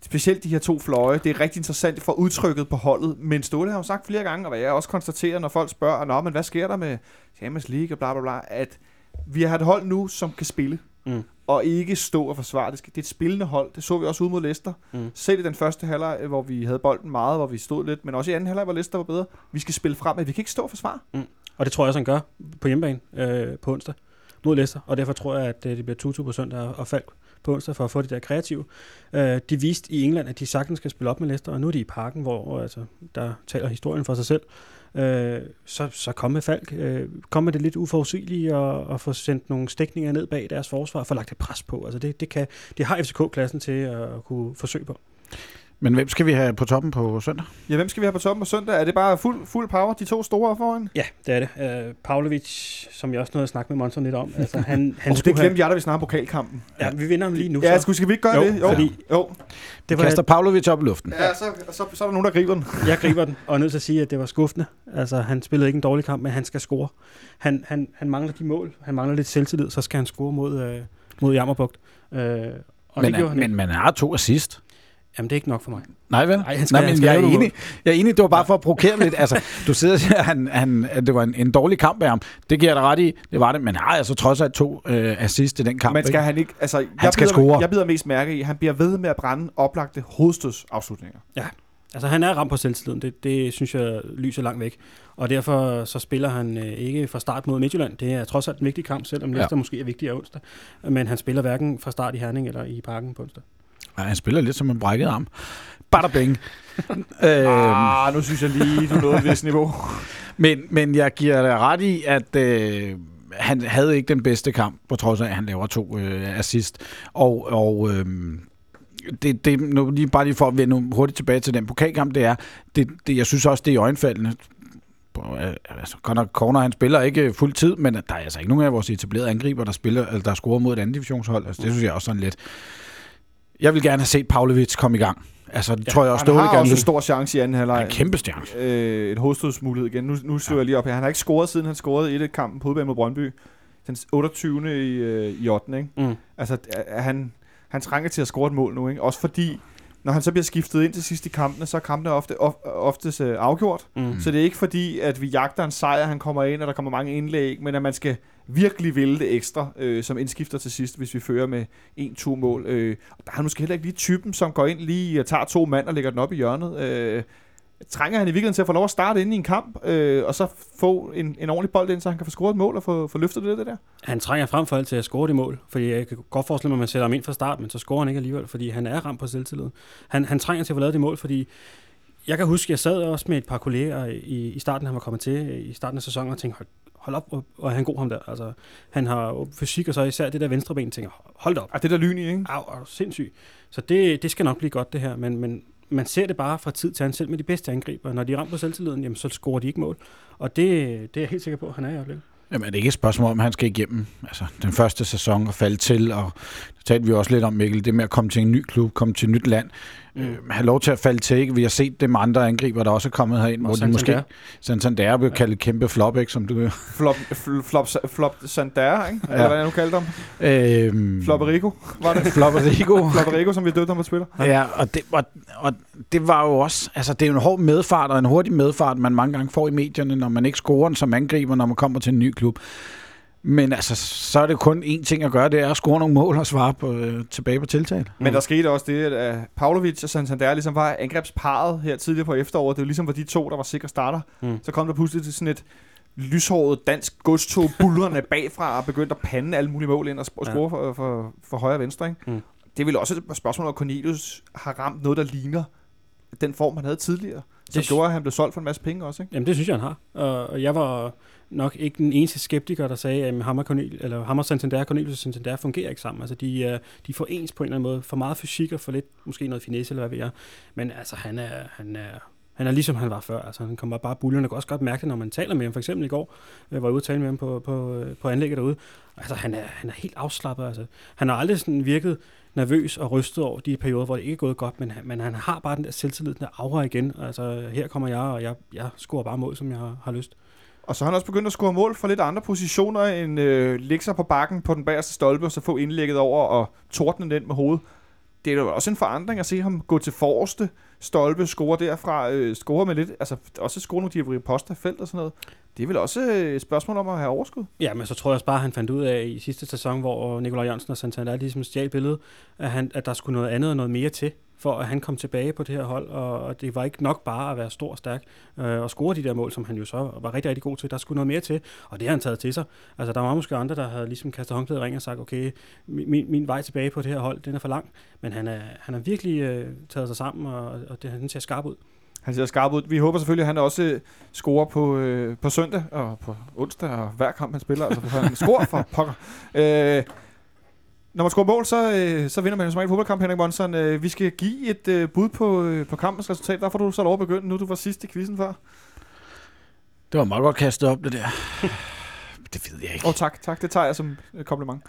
specielt de her to fløje. Det er rigtig interessant for udtrykket på holdet. Men Ståle har jo sagt flere gange, og hvad jeg også konstaterer, når folk spørger, Nå, men hvad sker der med Champions League og bla bla bla, at vi har et hold nu, som kan spille. Mm. Og ikke stå og forsvare. Det, det er et spillende hold. Det så vi også ud mod Leicester. Mm. Selv i den første halvleg, hvor vi havde bolden meget, hvor vi stod lidt, men også i anden halvleg, hvor Leicester var bedre. Vi skal spille frem, at vi kan ikke stå og forsvare. Og det tror jeg også, han gør på hjemmebane øh, på onsdag mod Leicester. Og derfor tror jeg, at øh, det bliver Tutu på søndag og Falk på onsdag for at få det der kreative. Øh, de viste i England, at de sagtens skal spille op med Leicester, og nu er de i parken, hvor altså, der taler historien for sig selv. Øh, så, så kom med Falk. Øh, kom med det lidt uforudsigelige og, og få sendt nogle stikninger ned bag deres forsvar, for lagt et pres på. Altså det, det, kan, det har FCK-klassen til at kunne forsøge på. Men hvem skal vi have på toppen på søndag? Ja, hvem skal vi have på toppen på søndag? Er det bare fuld, fuld power, de to store foran? Ja, det er det. Øh, Pavlovic, som jeg også nåede at snakke med Monson lidt om, altså han, han Og det skulle have, glemte jeg, da vi snakker pokalkampen. Ja, vi vinder ham lige nu. Ja, så. skal, vi ikke gøre Jo, det? Jo, fordi- jo. Det var, kaster Pavlovic op i luften. Ja, så, så, så er der nogen, der griber den. Jeg griber den, og er nødt til at sige, at det var skuffende. Altså, han spillede ikke en dårlig kamp, men han skal score. Han, han, han mangler de mål. Han mangler lidt selvtillid, så skal han score mod, øh, mod Jammerbugt. Øh, og Men, det han men man har to assist. Jamen, det er ikke nok for mig. Nej vel? Ej, han skal- Nej, han men skal jeg er, enig. jeg er enig, det var bare for at provokere lidt. Altså, du sidder og siger, han, han, at det var en, en dårlig kamp af ham. Det giver jeg dig ret i. Det var det, men han har altså trods alt to øh, assist i den kamp. Men skal ikke? han ikke... Altså, jeg skal bider, score. Jeg bider mest mærke i, at han bliver ved med at brænde oplagte hovedstødsafslutninger. Altså, han er ramt på selvtilliden. Det, det synes jeg lyser langt væk. Og derfor så spiller han øh, ikke fra start mod Midtjylland. Det er trods alt en vigtig kamp, selvom Ja. Leicester måske er vigtigere onsdag. Men han spiller hverken fra start i Herning eller i parken på onsdag. Ja, han spiller lidt som en brækket arm. Bada bing. øh, Ah, nu synes jeg lige, du nåede et vist niveau. men, men jeg giver dig ret i, at øh, han havde ikke den bedste kamp, på trods af, at han laver to øh, assist. Og, og øh, det, det, nu lige bare lige for at vende hurtigt tilbage til den pokalkamp, det er, det, det, jeg synes også, det er i øjenfaldende. Øh, Altså, nok, Corner, han spiller ikke fuld tid, men der er altså ikke nogen af vores etablerede angriber, der spiller, eller der scorer mod et andet divisionshold. Altså, det synes jeg også sådan lidt. Jeg vil gerne have set Pavlovic komme i gang. Altså, det ja, tror jeg også, Han Ståle har gerne også en stor chance i anden Han er halvleg. en kæmpe stjerne. øh, et hovedstødsmulighed igen. Nu, nu skriver ja. jeg lige op her. Han har ikke scoret, siden han scorede i et kampen på udbanen mod Brøndby. Den 28. i, øh, i 8. Ikke? Mm. Altså, er han, han trænger til at score et mål nu. Ikke? Også fordi, når han så bliver skiftet ind til sidst i kampene, så er kampene ofte, of, oftest øh, afgjort. Mm. Så det er ikke fordi, at vi jagter en sejr, han kommer ind, og der kommer mange indlæg, men at man skal virkelig ville det ekstra, øh, som indskifter til sidst, hvis vi fører med 1-2 mål. Øh, og der er måske heller ikke lige typen, som går ind lige og tager to mand og lægger den op i hjørnet. Øh, trænger han i virkeligheden til at få lov at starte ind i en kamp, øh, og så få en, en ordentlig bold ind, så han kan få scoret et mål og få, få løftet det, det der? Han trænger frem for alt til at score det mål, fordi jeg kan godt forestille mig, at man sætter ham ind fra start, men så scorer han ikke alligevel, fordi han er ramt på selvtillid. Han, han trænger til at få lavet det mål, fordi jeg kan huske, jeg sad også med et par kolleger i, i starten, han var kommet til, i starten af sæsonen, og tænkte, hold, hold op, og, og han god ham der. Altså, han har fysik, og så især det der venstre ben, tænker, hold da op, Ah, det der lyn i, ikke? au, er du sindssyg. Så det, det skal nok blive godt, det her, men, men man ser det bare fra tid til anden, selv med de bedste angriber. Når de er ramt på selvtilliden, jamen, så scorer de ikke mål. Og det, det er jeg helt sikker på, at han er i øjeblikket. Jamen, er det ikke et spørgsmål om, han skal igennem altså, den første sæson og falde til, og det talte vi også lidt om, Mikkel, det med at komme til en ny klub, komme til et nyt land. Øh, have lov til at falde til, ikke? Vi har set det med andre angriber, der også er kommet herind, hvor de måske... Santander blev kaldt kæmpe flop, ikke, som du... Flop, fl- flop, flop Sander, ikke? Ja. Eller hvad nu kaldte ham. Øhm, Flopperico, var det? Flopperico. Flopperico, som vi døbte ham på Twitter. Ja, og det, og, og det var jo også, altså det er jo en hård medfart og en hurtig medfart, man mange gange får i medierne, når man ikke scorer som angriber, når man kommer til en ny klub. Men altså, så er det kun én ting at gøre, det er at score nogle mål og svare på, øh, tilbage på tiltale. Men der skete også det, at uh, Pavlovic og Santander ligesom var angrebsparet her tidligere på efteråret. Det var ligesom var de to, der var sikre starter. Mm. Så kom der pludselig til sådan et lyshåret dansk godstog bullerne bagfra og begyndte at pande alle mulige mål ind og sp- Ja. score for, for, for højre og venstre. Ikke? Mm. Det er vel også et spørgsmål, om Cornelius har ramt noget, der ligner den form, han havde tidligere. Som Det- gjorde, at han blev solgt for en masse penge også. Ikke? Jamen, det synes jeg, han har. Og jeg var nok ikke den eneste skeptiker, der sagde, at Hammer, Cornel, eller Hammer Santander og Cornelius Santander fungerer ikke sammen. Altså, de, øh, de får ens på en eller anden måde. For meget fysik og for lidt, måske noget finesse, eller hvad ved jeg. Men altså, han er, han er, han er ligesom han var før. Altså, han kommer bare bullerne. Jeg kan også godt mærke det, når man taler med ham. For eksempel i går, øh, var jeg ude og tale med ham på, på, øh, på anlægget derude. Altså, han er, han er helt afslappet. Altså. Han har aldrig sådan virket nervøs og rystet over de perioder, hvor det ikke er gået godt, men han, men han har bare den der selvtillid, den der aura igen. Altså, her kommer jeg, og jeg, jeg scorer bare mål, som jeg har, har lyst. Og så har han også begyndt at score mål fra lidt andre positioner, end øh, ligge sig på bakken på den bagerste stolpe, og så få indlægget over og tordne den med hovedet. Det er jo også en forandring at se ham gå til forreste stolpe, score derfra, øh, score med lidt, altså også score nogle de poster felt og sådan noget. Det er vel også øh, et spørgsmål om at have overskud. Ja, men så tror jeg også bare, at han fandt ud af i sidste sæson, hvor Nikolaj Jørgensen og Santander ligesom stjal billedet, at, han, at der skulle noget andet og noget mere til, for at han kom tilbage på det her hold, og, og det var ikke nok bare at være stor og stærk øh, og score de der mål, som han jo så var rigtig, rigtig god til. Der skulle noget mere til, og det har han taget til sig. Altså, der var måske andre, der havde ligesom kastet håndklædet i ring og sagt, okay, min, min vej tilbage på det her hold, den er for lang, men han er, han er virkelig øh, taget sig sammen, og, og det, han ser skarp ud. Han ser skarp ud. Vi håber selvfølgelig, at han også øh, scorer på, øh, på søndag og på onsdag og hver kamp, han spiller. Altså, han scorer for pokker. Øh, når man scorer mål, så, øh, så vinder man jo som regel fodboldkamp, Henrik Monson. Øh, vi skal give et øh, bud på, øh, på kampens resultat. Får du så lov at begynde, nu du var sidst i quizzen før. Det var meget godt kastet op, det der. det ved jeg ikke. Åh, oh, tak, tak. Det tager jeg som et kompliment.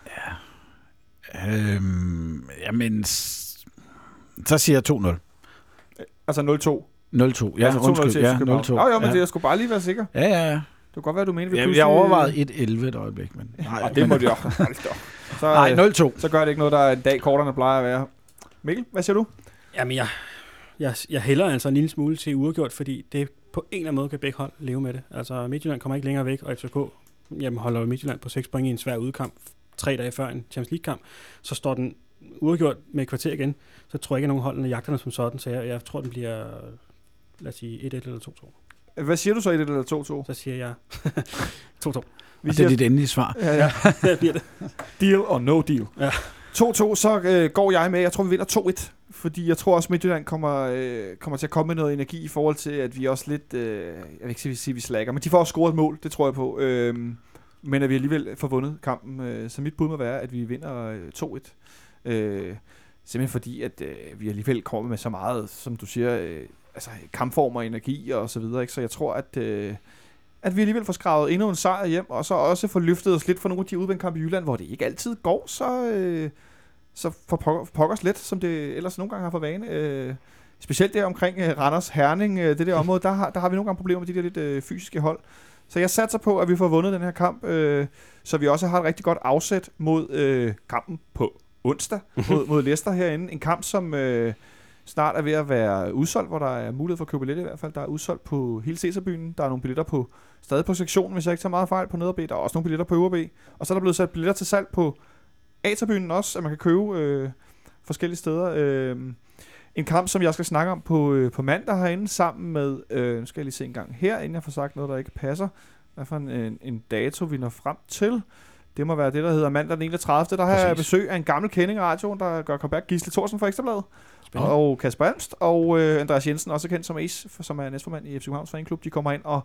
Øhm, jamen, så siger jeg 2-0. Altså 0-2. 0-2. Ja, altså 2-0 undskyld. Ja, FC København. 0-2. Nå, jo, men ja. det, jeg skulle bare lige være sikker. Ja, ja, ja. Det kunne godt være, du mente, vi Jeg, pludselig... jeg overvejede 1-11 et øjeblik, men... Nej, det må det jo. så, Nej, øh, 0-2. så gør det ikke noget, der er en dag kortere, end plejer at være. Mikkel, hvad siger du? Jamen, jeg, jeg, jeg hælder altså en lille smule til uafgjort, fordi det på en eller anden måde kan begge hold leve med det. Altså, Midtjylland kommer ikke længere væk, og FCK jamen, holder Midtjylland på 6 point i en svær udkamp tre dage før en Champions League-kamp. Så står den uafgjort med et kvarter igen, så tror jeg ikke, at nogen holdene jagter den som sådan, så jeg, jeg tror, den bliver, lad os sige, 1-1 eller 2-2. Hvad siger du så, 1 eller 2-2? Så siger jeg 2-2. Vi Og det er dit endelige svar. ja, ja. Det bliver det. Deal or no deal. Ja. 2-2, så øh, går jeg med. Jeg tror, vi vinder 2-1. Fordi jeg tror også, Midtjylland kommer, øh, kommer til at komme med noget energi i forhold til, at vi også lidt... Øh, jeg vil ikke sige, at vi slækker, men de får også scoret et mål, det tror jeg på. Øh, men at vi alligevel får vundet kampen. Øh, så mit bud må være, at vi vinder øh, 2-1. Øh, simpelthen fordi, at øh, vi alligevel kommer med så meget, som du siger, øh, altså kampform og energi og så videre. Ikke? Så jeg tror, at... Øh, at vi alligevel får skravet endnu en sejr hjem, og så også får løftet os lidt for nogle af de udvendkampe i Jylland, hvor det ikke altid går, så, øh, så får pokker, pokkers lidt, som det ellers nogle gange har for vane. Øh, specielt der omkring øh, Randers Herning, øh, det der område, der har, der har vi nogle gange problemer med de der lidt øh, fysiske hold. Så jeg satser på, at vi får vundet den her kamp, øh, så vi også har et rigtig godt afsæt mod øh, kampen på onsdag mod, mod Leicester herinde. En kamp, som øh, snart er ved at være udsolgt, hvor der er mulighed for at købe billetter i hvert fald. Der er udsolgt på hele Caesarbyen. Der er nogle billetter på stadig på sektionen, hvis jeg ikke tager meget fejl på neder B. Der er også nogle billetter på øvre B. Og så er der blevet sat billetter til salg på A-tribunen også, at man kan købe øh, forskellige steder. Øh, en kamp, som jeg skal snakke om på, øh, på mandag herinde, sammen med, øh, nu skal jeg lige se en gang her, inden jeg får sagt noget, der ikke passer. Hvad for en, en, en dato, vi når frem til. Det må være det, der hedder mandag den 31. Der har jeg besøg af en gammel kending af radioen, der gør comeback. Gisle Thorsen fra Ekstrabladet. Spændende. Og Kasper Almst og øh, Andreas Jensen, også kendt som Ace, for- som er næstformand i FC Københavns Fanklub, de kommer ind og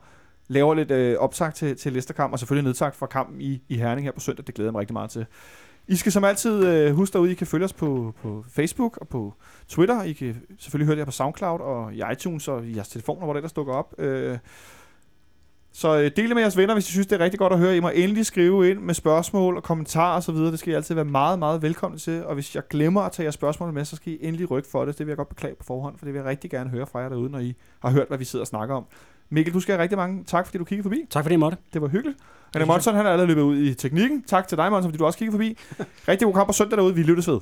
laver lidt øh, optag til, til Lesterkamp, og selvfølgelig nedtag fra kampen i, i Herning her på søndag. Det glæder jeg mig rigtig meget til. I skal som altid øh, huske derude, I kan følge os på, på Facebook og på Twitter. I kan selvfølgelig høre det her på SoundCloud og i iTunes og i jeres telefoner, hvor det ellers dukker op. Øh, så øh, del det med jeres venner, hvis I synes, det er rigtig godt at høre. I må endelig skrive ind med spørgsmål og kommentarer osv. Det skal I altid være meget, meget velkomne til. Og hvis jeg glemmer at tage jeres spørgsmål med, så skal I endelig rykke for det. Det vil jeg godt beklage på forhånd, for det vil jeg rigtig gerne høre fra jer derude, når I har hørt, hvad vi sidder og snakker om. Mikkel, du skal have rigtig mange tak, fordi du kiggede forbi. Tak fordi I måtte. Det var hyggeligt. Henrik Monson, han er allerede løbet ud i teknikken. Tak til dig, Monson, fordi du også kiggede forbi. Rigtig god kamp på søndag derude. Vi lyttes ved.